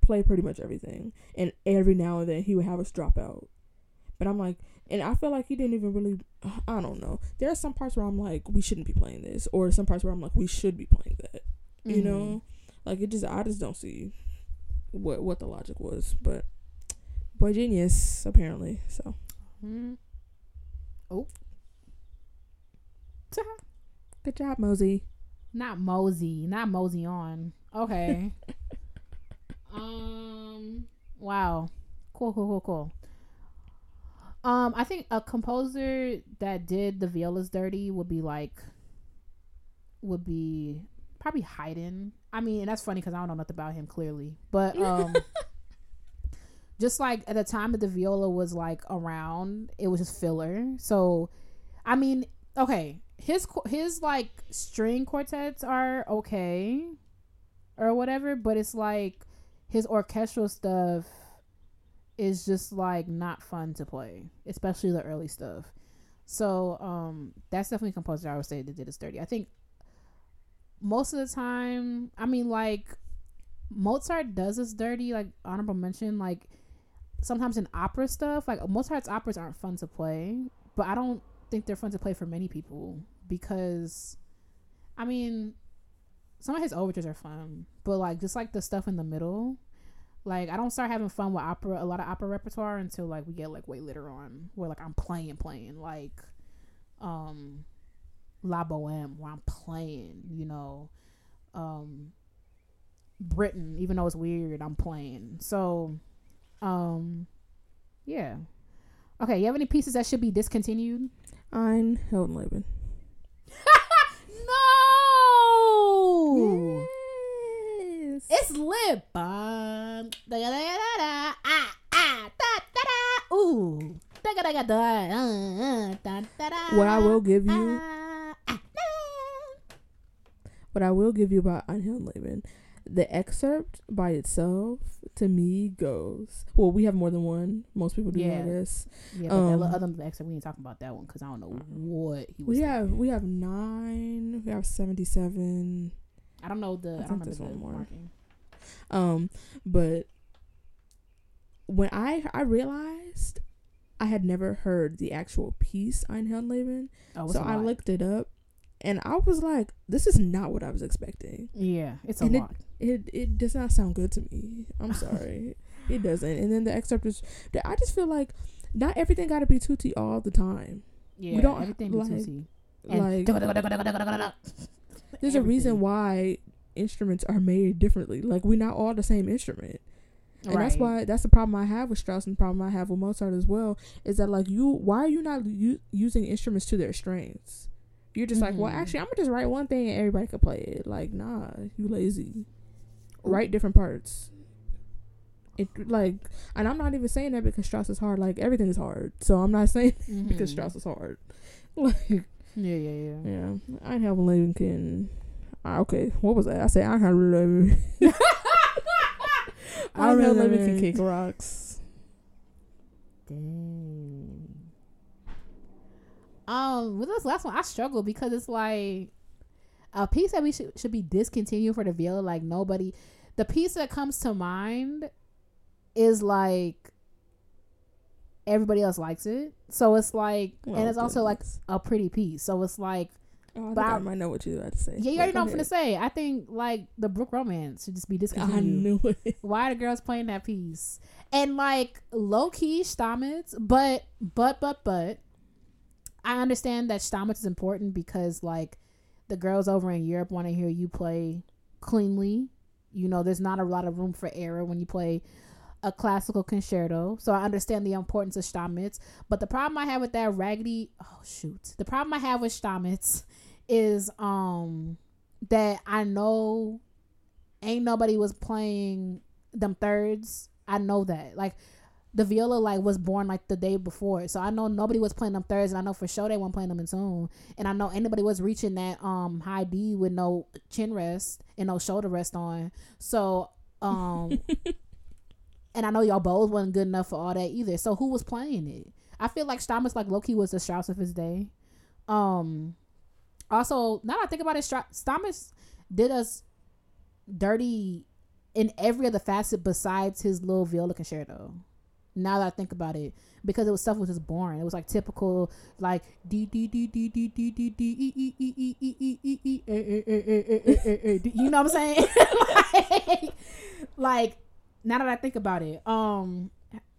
[SPEAKER 2] play pretty much everything, and every now and then he would have us drop out. But I'm like, and I feel like he didn't even really. I don't know. There are some parts where I'm like, we shouldn't be playing this, or some parts where I'm like, we should be playing that you
[SPEAKER 1] Mhm.
[SPEAKER 2] know like it just i just don't see what what the logic was but boy genius apparently so
[SPEAKER 1] Hmm. Oh.
[SPEAKER 2] Good job, Mosey.
[SPEAKER 1] Not Mosey. Not Mosey on. Okay. um. Wow. Cool. Cool. Cool. Cool. Um, I think a composer that did the violas dirty would be like, would be probably Haydn. I mean, and that's funny because I don't know nothing about him clearly, but um, just like at the time that the viola was like around, it was just filler. So, I mean, okay, his his like string quartets are okay, or whatever, but it's like his orchestral stuff is just like not fun to play, especially the early stuff. So um that's definitely a composer I would say that did it dirty. I think most of the time, I mean like Mozart does this dirty, like honorable mention, like sometimes in opera stuff, like Mozart's operas aren't fun to play, but I don't think they're fun to play for many people because I mean some of his overtures are fun, but like just like the stuff in the middle, like I don't start having fun with opera, a lot of opera repertoire until like we get like way later on, where like I'm playing, playing like, um, La Boheme, where I'm playing, you know, um, Britten, even though it's weird, I'm playing. So, um, yeah. Okay, you have any pieces that should be discontinued?
[SPEAKER 2] Ein Heldenleben.
[SPEAKER 1] no.
[SPEAKER 2] Yes.
[SPEAKER 1] It's lit. Bum. Da, da, da, da, da. Ah, ah, da, da, da. Ooh. Da, da, da, da, da. Da, da, da.
[SPEAKER 2] What I will give you,
[SPEAKER 1] Ah, ah, da.
[SPEAKER 2] what I will give you about Ein Heldenleben, the excerpt by itself to me goes. Well, we have more than one. Most people do,
[SPEAKER 1] Yeah.
[SPEAKER 2] I guess.
[SPEAKER 1] Yeah, but that
[SPEAKER 2] Um,
[SPEAKER 1] little other extra, we ain't talking about that one because I don't know what he was.
[SPEAKER 2] We
[SPEAKER 1] thinking.
[SPEAKER 2] have we have nine. We have seventy seven.
[SPEAKER 1] I don't know the. I,
[SPEAKER 2] think
[SPEAKER 1] don't remember the
[SPEAKER 2] one more.
[SPEAKER 1] marking.
[SPEAKER 2] Um, but when I I realized I had never heard the actual piece Ein Heldenleben,
[SPEAKER 1] Oh,
[SPEAKER 2] so I looked it up, and I was like, "This is not what I was expecting."
[SPEAKER 1] Yeah, it's a
[SPEAKER 2] and it-
[SPEAKER 1] lot.
[SPEAKER 2] It it does not sound good to me. I'm sorry, it doesn't. And then the excerpt is, I just feel like not everything got to be tutti all the time.
[SPEAKER 1] Yeah, we
[SPEAKER 2] don't
[SPEAKER 1] everything be tutti.
[SPEAKER 2] Like,
[SPEAKER 1] dugga-dugga-dugga-dugga-dugga-dugga.
[SPEAKER 2] there's a reason why instruments are made differently. Like we're not all the same instrument. And that's why that's the problem I have with Strauss and the problem I have with Mozart as well is that like you why are you not u- using instruments to their strengths? You're just like, well,
[SPEAKER 1] Mhm.
[SPEAKER 2] actually, I'm gonna just write one thing and everybody can play it. Like, nah, you lazy. Write different parts. It like, and I'm not even saying that because Strauss is hard. Like everything is hard, so I'm not saying because
[SPEAKER 1] Mhm.
[SPEAKER 2] Strauss is hard. Like,
[SPEAKER 1] Yeah, yeah, yeah.
[SPEAKER 2] yeah, I have a living can. ah, Okay, what was that? I said I have a living. I don't know. Let me can kick rocks.
[SPEAKER 1] Dang. Um, with this last one, I struggle because it's like a piece that we should should be discontinued for the viola. Like nobody, the piece that comes to mind is like everybody else likes it. So it's like, and
[SPEAKER 2] Oh,
[SPEAKER 1] it's also like a pretty piece. So it's like,
[SPEAKER 2] Oh, I,
[SPEAKER 1] but
[SPEAKER 2] I
[SPEAKER 1] I-
[SPEAKER 2] might know what you had to say.
[SPEAKER 1] yeah, you already know what I'm gonna say. I think like the Bruch Romance should just be discontinued.
[SPEAKER 2] I knew it.
[SPEAKER 1] Why are the girls playing that piece? And like low key Stamitz, but but but but I understand that Stamitz is important because like the girls over in Europe want to hear you play cleanly. You know, there's not a lot of room for error when you play a classical concerto. So I understand the importance of Stamitz. But the problem I have with that raggedy oh shoot. The problem I have with Stamitz is um that I know ain't nobody was playing them thirds. I know that. Like the viola like was born like the day before. So I know nobody was playing them thirds and I know for sure they weren't playing them in tune. And I know anybody was reaching that um high D with no chin rest and no shoulder rest on. So um and I know y'all both wasn't good enough for all that either. So who was playing it? I feel like Stamitz like Loki was the Strauss of his day. Um also now that I think about it, Stamitz did us dirty in every other facet besides his little viola concerto. Now that I think about it, because it was stuff was just boring. It was like typical, like D D D D D D D D E E E E E E E E eh, eh, eh, eh, eh, eh, eh, eh, D- You know what I'm saying? like now that I think about it, um,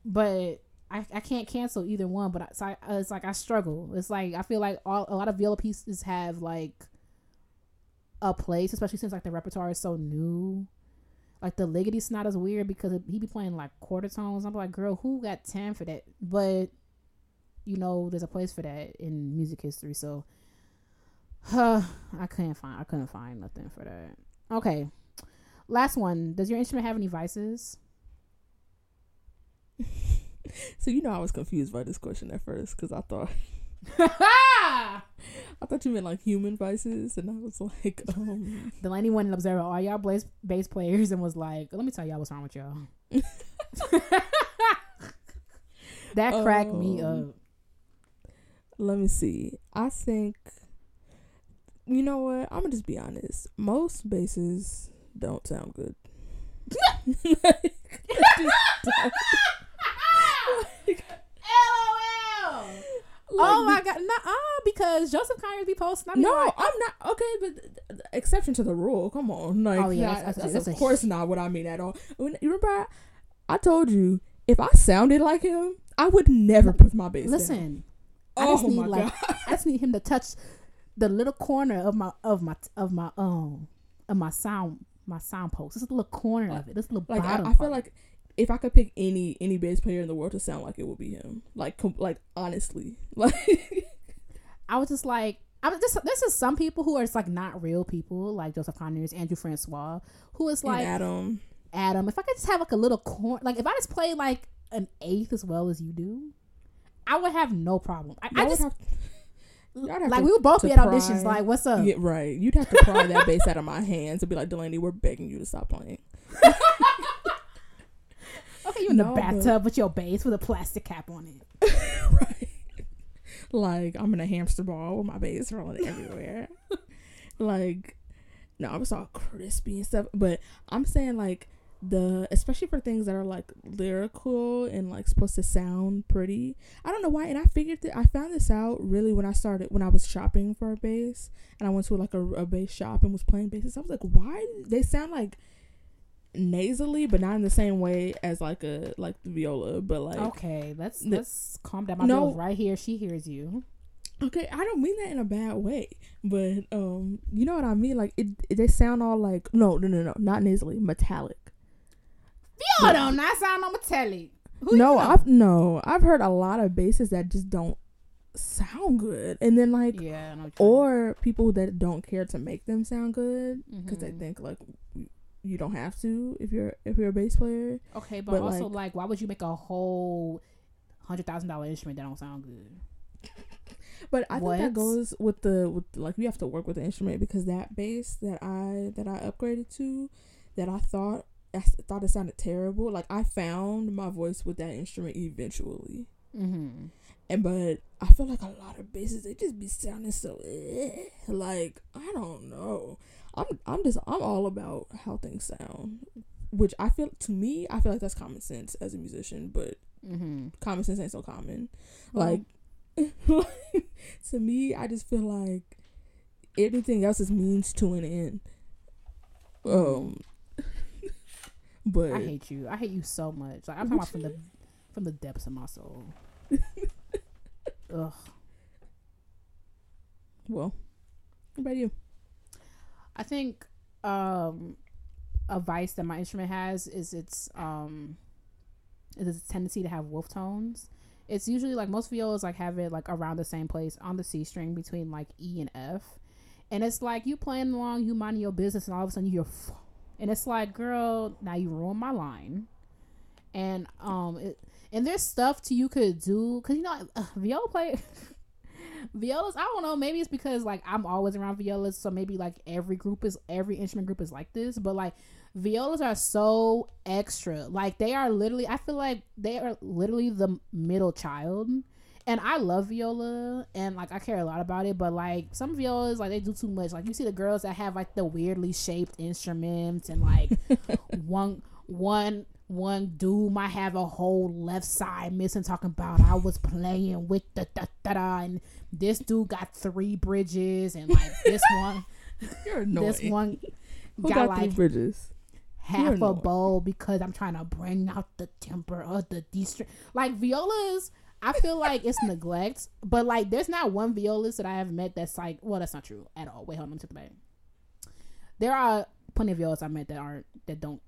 [SPEAKER 1] but I, I can't cancel either one, but I, so I, uh, it's like I struggle. It's like I feel like all, a lot of viola pieces have like a place, especially since like the repertoire is so new. Like the Ligeti not as weird because it, he be playing like quarter tones. I'm like, girl, who got time for that? But you know, there's a place for that in music history. So, huh, I couldn't find I couldn't find nothing for that. Okay, last one. Does your instrument have any vices?
[SPEAKER 2] so you know I was confused by this question at first because I thought I thought you meant like human vices, and I was like, um.
[SPEAKER 1] Delaney went and observed all y'all bass bass players and was like, "Let me tell y'all what's wrong with y'all." that cracked um, me up.
[SPEAKER 2] Let me see. I think you know what? I'm gonna just be honest. Most basses don't sound good. like,
[SPEAKER 1] LOL. Like, oh my god, nah, because Joseph Conyers be posting.
[SPEAKER 2] no, like, I'm not okay, but exception to the rule. Come on, like, oh yeah, that's, that's, that's, of course not what I mean at all. When, you remember, I, I, told you if I sounded like him, I would never put my bass.
[SPEAKER 1] Listen, down. I just oh need like god. I just need him to touch the little corner of my of my of my um of my sound my sound post. This little corner of it. This little
[SPEAKER 2] like
[SPEAKER 1] bottom.
[SPEAKER 2] I, I feel like if I could pick any any bass player in the world to sound like it would be him. Like com- like honestly, like
[SPEAKER 1] I was just like I was just this is some people who are just like not real people like Joseph Conyers, Andrew Francois, who is like
[SPEAKER 2] and Adam.
[SPEAKER 1] Adam. If I could just have like a little corn, like if I just play like an eighth as well as you do, I would have no problem. I, I just. Have, like we would both be at auditions. Like, what's up?
[SPEAKER 2] Yeah, right. You'd have to pry that bass out of my hands and be like, Delaney, we're begging you to stop playing.
[SPEAKER 1] Okay, you in no, the bathtub with your bass with a plastic cap on it. right.
[SPEAKER 2] Like I'm in a hamster ball with my bass rolling everywhere. like, no, I was all crispy and stuff. But I'm saying like the especially for things that are like lyrical and like supposed to sound pretty. I don't know why, and I figured that I found this out really when I started when I was shopping for a bass and I went to like a, a bass shop and was playing basses. I was like, why they sound like nasally, but not in the same way as like a like the viola. But like
[SPEAKER 1] okay, let's the, let's calm down. My no, right here. She hears you.
[SPEAKER 2] Okay, I don't mean that in a bad way, but um, you know what I mean. Like it, it they sound all like no, no, no, no, not nasally, metallic.
[SPEAKER 1] Viola don't not sound no metallic.
[SPEAKER 2] Who no? I've no, I've heard a lot of basses that just don't sound good, and then like
[SPEAKER 1] yeah,
[SPEAKER 2] or people that don't care to make them sound good because mm-hmm. they think like you don't have to if you're if you're a bass player.
[SPEAKER 1] Okay, but, but also like, like, why would you make a whole hundred thousand dollar instrument that don't sound good?
[SPEAKER 2] But I what? think that goes with the with like you have to work with the instrument because that bass that I that I upgraded to, that I thought I thought it sounded terrible. Like I found my voice with that instrument eventually. Mm-hmm. And but I feel like a lot of basses they just be sounding so eh, like I don't know. I'm I'm just I'm all about how things sound, which I feel to me I feel like that's common sense as a musician, but mm-hmm. common sense ain't so common. Like to me, I just feel like everything else is means to an end. Um, but
[SPEAKER 1] I hate you. I hate you so much. Like I'm talking about from the from the depths of my soul. Ugh.
[SPEAKER 2] Well, what about you?
[SPEAKER 1] I think um, a vice that my instrument has is its um, is its tendency to have wolf tones. It's usually like most violas like have it like around the same place on the C string between like E and F, and it's like you playing along, you minding your business, and all of a sudden you hear, and it's like, girl, now you ruined my line, and um, it, and there's stuff to you could do because you know uh, viola play. violas i don't know maybe it's because like i'm always around violas so maybe like every group is every instrument group is like this but like violas are so extra like they are literally i feel like they are literally the middle child and I love viola and like I care a lot about it, but like some violas like they do too much. Like you see the girls that have like the weirdly shaped instruments and like one one one dude might have a whole left side missing talking about I was playing with the da da da and this dude got three bridges and like this one
[SPEAKER 2] You're annoying.
[SPEAKER 1] this one
[SPEAKER 2] got, got like, three bridges.
[SPEAKER 1] half a
[SPEAKER 2] annoying.
[SPEAKER 1] bow because I'm trying to bring out the temper of the D string. Like violas, I feel like it's neglect, but like there's not one violist that I have met that's like, well, that's not true at all. Wait, hold on, let me take the back. There are plenty of violists I met that aren't that don't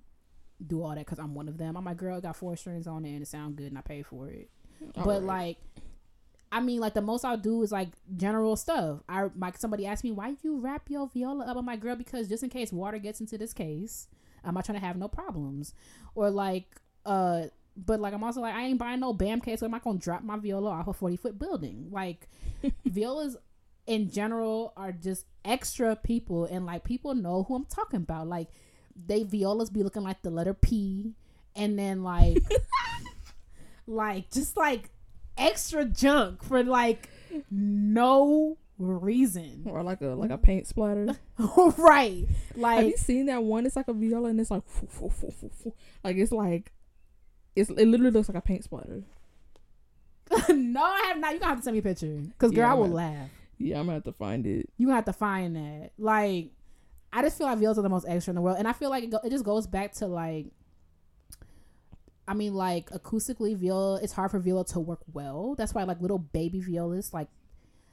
[SPEAKER 1] do all that because I'm one of them. I'm like, girl, got four strings on it and it sound good and I pay for it. but
[SPEAKER 2] Alright.
[SPEAKER 1] like I mean, like the most I'll do is like general stuff. I like somebody asked me why you wrap your viola up. I'm like, girl, because just in case water gets into this case, I'm not trying to have no problems. Or like, uh, but like I'm also like I ain't buying no bam case. So I'm not gonna drop my viola off a 40 foot building. Like violas in general are just extra people, and like people know who I'm talking about. Like they violas be looking like the letter P, and then like like just like extra junk for like no reason.
[SPEAKER 2] or like a like a paint splatter.
[SPEAKER 1] right. Like, have
[SPEAKER 2] you seen that one? It's like a viola and it's like foo, foo, foo, like it's like it's it literally looks like a paint splatter.
[SPEAKER 1] no, I have not. You gonna have to send me a picture. Cause girl,
[SPEAKER 2] Yeah,
[SPEAKER 1] I will laugh.
[SPEAKER 2] Yeah, I'm gonna have to find it.
[SPEAKER 1] You gonna have to find that. Like I just feel like violas are the most extra in the world. And I feel like it, go, it just goes back to like I mean, like acoustically, viola. It's hard for viola to work well. That's why, like little baby violas, like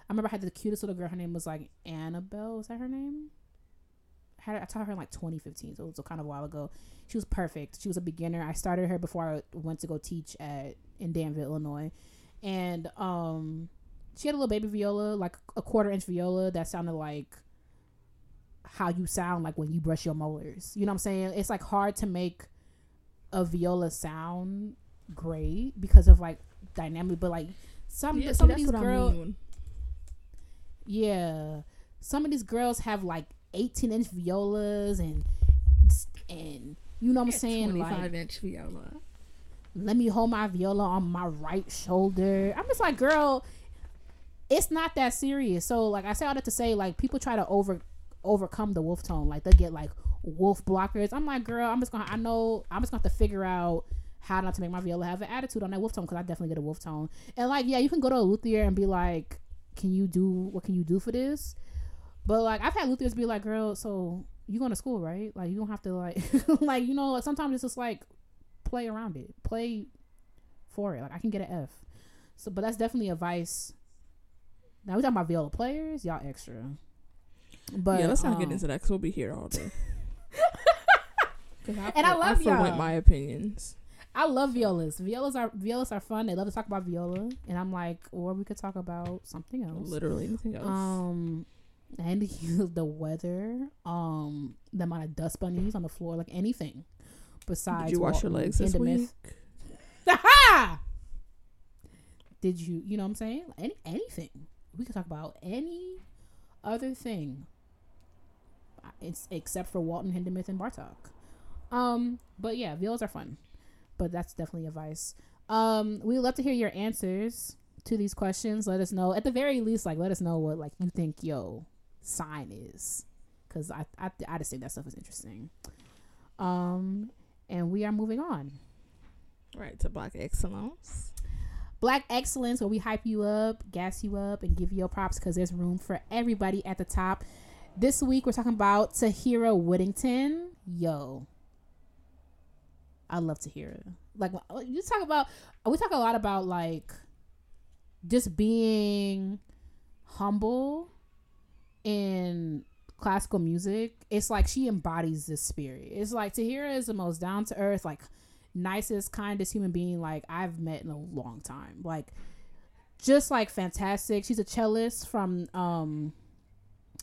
[SPEAKER 1] I remember I had the cutest little girl. Her name was like Annabelle. Was that her name? I had I taught her in like 2015, so it was kind of a while ago. She was perfect. She was a beginner. I started her before I went to go teach at in Danville, Illinois, and um, she had a little baby viola, like a quarter inch viola that sounded like how you sound like when you brush your molars. You know what I'm saying? It's like hard to make a viola sound great because of like dynamic, but like some
[SPEAKER 2] Yeah,
[SPEAKER 1] some of these
[SPEAKER 2] what I
[SPEAKER 1] girls,
[SPEAKER 2] mean.
[SPEAKER 1] yeah, some of these girls have like 18 inch violas and and you know what I'm saying? Like,
[SPEAKER 2] 25 inch viola.
[SPEAKER 1] let me hold my viola on my right shoulder. I'm just like, girl, it's not that serious. So like I say all that to say, like people try to over overcome the wolf tone. Like they get like wolf blockers. I'm like, girl, I'm just gonna I know I'm just gonna have to figure out how not to make my viola have an attitude on that wolf tone because I definitely get a wolf tone. And like, yeah, you can go to a luthier and be like, Can you do what can you do for this? But like I've had luthiers be like, girl, so you going to school, right? Like you don't have to like like, you know, sometimes it's just like play around it. Play for it. Like I can get an F. So but that's definitely advice. Now we talking about viola players, y'all extra. But
[SPEAKER 2] yeah, let's not get
[SPEAKER 1] um,
[SPEAKER 2] into that because we'll be here all day. 'Cause
[SPEAKER 1] And I love
[SPEAKER 2] for went
[SPEAKER 1] y'all.
[SPEAKER 2] my opinions.
[SPEAKER 1] I love violas. Violas are violas are fun. They love to talk about viola, and I'm like, or we could talk about something else.
[SPEAKER 2] Literally anything else.
[SPEAKER 1] Um, and the weather, um, the amount of dust bunnies on the floor, like anything. Besides,
[SPEAKER 2] Did you wash your legs this week?
[SPEAKER 1] Ha! Did you? You know what I'm saying? Any anything. We could talk about any other thing. It's except for Walton, Hindemith, and Bartok. Um, but yeah, violas are fun. But that's definitely advice. Um, we love to hear your answers to these questions. Let us know. At the very least, like let us know what like you think yo sign is, because I, I I just think that stuff is interesting. Um, and we are moving on.
[SPEAKER 2] Right to Black Excellence.
[SPEAKER 1] Black excellence, where we hype you up, gas you up, and give you your props because there's room for everybody at the top. This week we're talking about Tahira Whittington. Yo, I love Tahira. Like you talk about, we talk a lot about like just being humble in classical music. It's like she embodies this spirit. It's like Tahira is the most down to earth, like nicest, kindest human being like I've met in a long time. Like just like fantastic. She's a cellist from um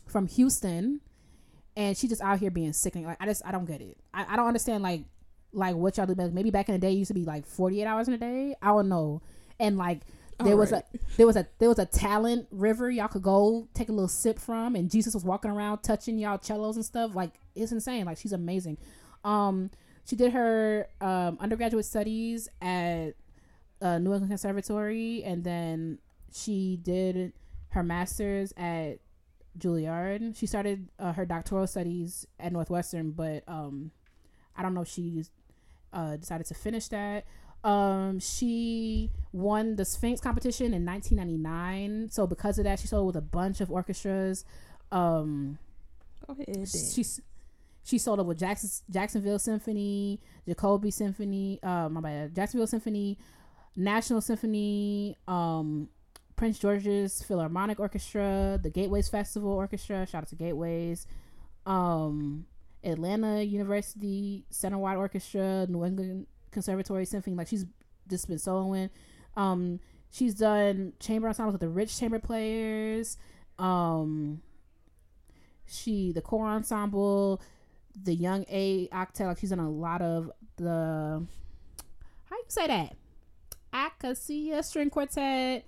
[SPEAKER 1] from Houston and she just out here being sickening. Like I just I don't get it. I, I don't understand like like what y'all do. Maybe back in the day it used to be like forty eight hours in a day. I don't know. And like there was a there was a there was a talent river y'all could go take a little sip from and Jesus was walking around touching y'all cellos and stuff. Like it's insane. Like she's amazing. Um she did her um, undergraduate studies at uh, New England Conservatory, and then she did her master's at Juilliard. She started uh, her doctoral studies at Northwestern, but um, I don't know if she uh, decided to finish that. Um, she won the Sphinx competition in 1999. So because of that, she sold with a bunch of orchestras. Um,
[SPEAKER 2] Go ahead.
[SPEAKER 1] she's she sold up with Jackson, Jacksonville Symphony, Jacoby Symphony, uh, my bad, Jacksonville Symphony, National Symphony, um, Prince George's Philharmonic Orchestra, the Gateways Festival Orchestra. Shout out to Gateways. Um, Atlanta University Centerwide Orchestra, New England Conservatory Symphony. Like she's just been soloing. Um, she's done chamber ensembles with the Ritz Chamber Players. Um, she the core ensemble, the Young A Octet. Like she's done a lot of the how you say that Acacia String Quartet.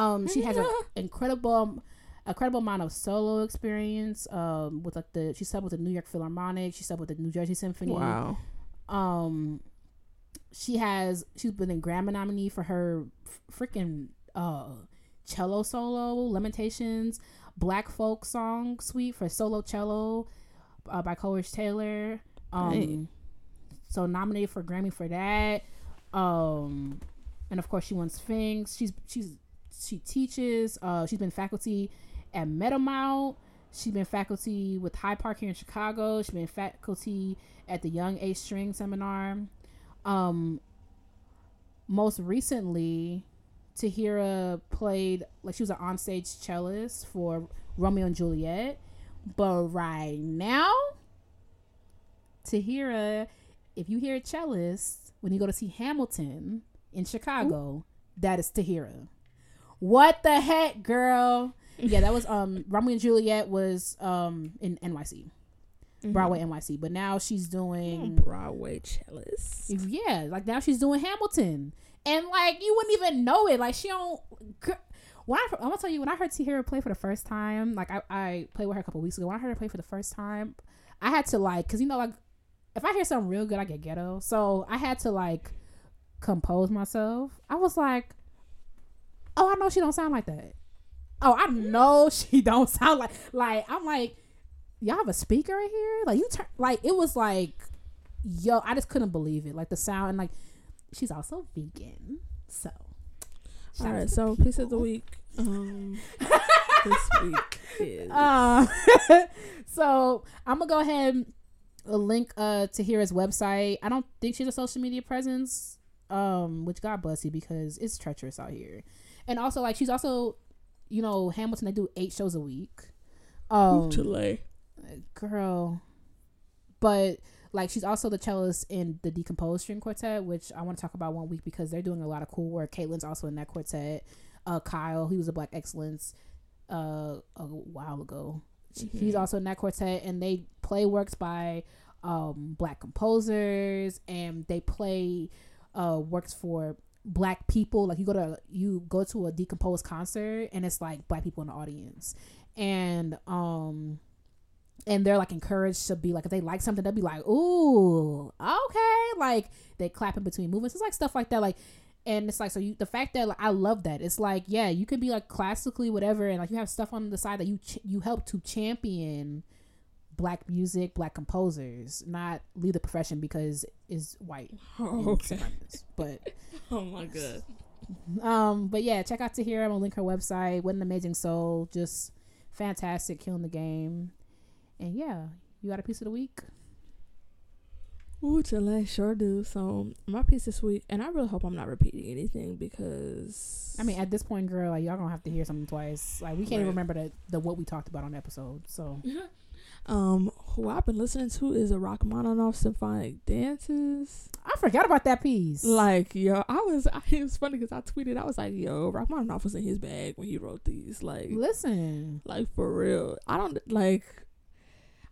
[SPEAKER 1] Um, she has an incredible incredible amount of solo experience um with like the she subbed with the New York Philharmonic, she subbed with the New Jersey Symphony.
[SPEAKER 2] Wow.
[SPEAKER 1] Um she has she's been in Grammy nominee for her f- freaking uh cello solo Lamentations Black Folk Song Suite for solo cello uh, by Coleridge Taylor. Um
[SPEAKER 2] Dang.
[SPEAKER 1] so nominated for Grammy for that. Um and of course she won Sphinx. She's she's she teaches uh she's been faculty at Meadowmount. She's been faculty with High Park here in Chicago. She's been faculty at the Young A String Seminar. Um, most recently, Tahira played like she was an onstage cellist for Romeo and Juliet. But right now, Tahira, if you hear a cellist when you go to see Hamilton in Chicago, that is Tahira. What the heck, girl? yeah, that was um Romeo and Juliet was um in NYC. Broadway NYC, but now she's doing
[SPEAKER 2] Broadway cellist.
[SPEAKER 1] yeah, like now she's doing Hamilton, and like you wouldn't even know it. Like she don't. When I, I'm gonna tell you, when I heard Tahira play for the first time, like I, I played with her a couple weeks ago. When I heard her play for the first time, I had to like, cause you know, like if I hear something real good, I get ghetto. So I had to like compose myself. I was like, oh, I know she don't sound like that. Oh, I know she don't sound like like I'm like, y'all have a speaker in here? Like you turn like it was like, yo, I just couldn't believe it. Like the sound and like she's also vegan, so.
[SPEAKER 2] All right, so
[SPEAKER 1] the
[SPEAKER 2] piece of the week. Um, this week is
[SPEAKER 1] Um, so I'm gonna go ahead and link uh to Hira's website. I don't think she's a social media presence. Um, which God bless you because it's treacherous out here. And also like she's also, you know, Hamilton they do eight shows a week. Um
[SPEAKER 2] Chile.
[SPEAKER 1] girl. But like she's also the cellist in the Decomposed String Quartet, which I want to talk about one week because they're doing a lot of cool work. Caitlin's also in that quartet. Uh, Kyle, he was a Black Excellence uh, a while ago. He's also in that quartet, and they play works by um, Black composers, and they play uh, works for Black people. Like you go to you go to a Decomposed concert, and it's like Black people in the audience, and um and they're like encouraged to be like if they like something they'll be like ooh okay. Like they clap in between movements. It's like stuff like that like and it's like so you the fact that like, i love that. It's like yeah you could be like classically whatever and like you have stuff on the side that you ch- you help to champion black music black composers not leave the profession because is white
[SPEAKER 2] Oh, okay.
[SPEAKER 1] but
[SPEAKER 2] Oh my god.
[SPEAKER 1] um, but yeah, check out Tahira. I'm gonna link her website. What an amazing soul, just fantastic, killing the game. And yeah, you got a piece of the week.
[SPEAKER 2] Ooh, Chile, sure do. So my piece this week, and I really hope I'm not repeating anything because
[SPEAKER 1] I mean, at this point, girl, like y'all gonna have to hear something twice. Like we can't even remember the, the what we talked about on the episode. So
[SPEAKER 2] um, who I've been listening to is a Rachmaninoff symphonic dances.
[SPEAKER 1] I forgot about that piece.
[SPEAKER 2] Like yo, I was. I, it was funny because I tweeted. I was like, yo, Rachmaninoff was in his bag when he wrote these. Like,
[SPEAKER 1] listen,
[SPEAKER 2] like for real. I don't like.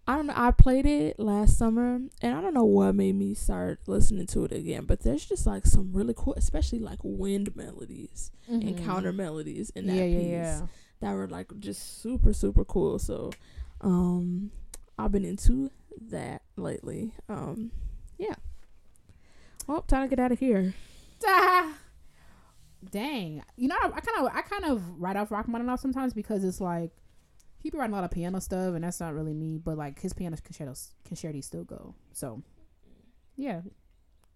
[SPEAKER 2] I don't know. I played it last summer, and I don't know what made me start listening to it again. But there's just like some really cool, especially like wind melodies and
[SPEAKER 1] Mhm.
[SPEAKER 2] counter melodies in that
[SPEAKER 1] yeah, yeah,
[SPEAKER 2] piece
[SPEAKER 1] yeah.
[SPEAKER 2] that were like just super super cool. So, um, I've been into that lately. Um, yeah. Well, time to get out of here.
[SPEAKER 1] Dang, you know, I kind of, I kind of write off Rachmaninoff sometimes because it's like he be writing a lot of piano stuff, and that's not really me. But like his piano concertos, concerti still go. So, yeah,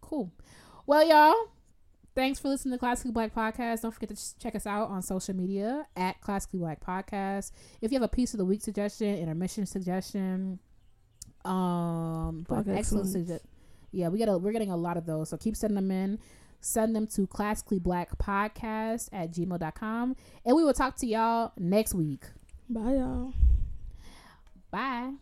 [SPEAKER 1] cool. Well, y'all, thanks for listening to Classically Black Podcast. Don't forget to check us out on social media at Classically Black Podcast. If you have a piece of the week suggestion, intermission suggestion, Um, but
[SPEAKER 2] Black
[SPEAKER 1] excellent.
[SPEAKER 2] excellence.
[SPEAKER 1] sugge- Yeah, we got a, we're getting a lot of those. So keep sending them in. Send them to classically black podcast at gmail.com. And we will talk to y'all next week.
[SPEAKER 2] Bye, y'all.
[SPEAKER 1] Bye.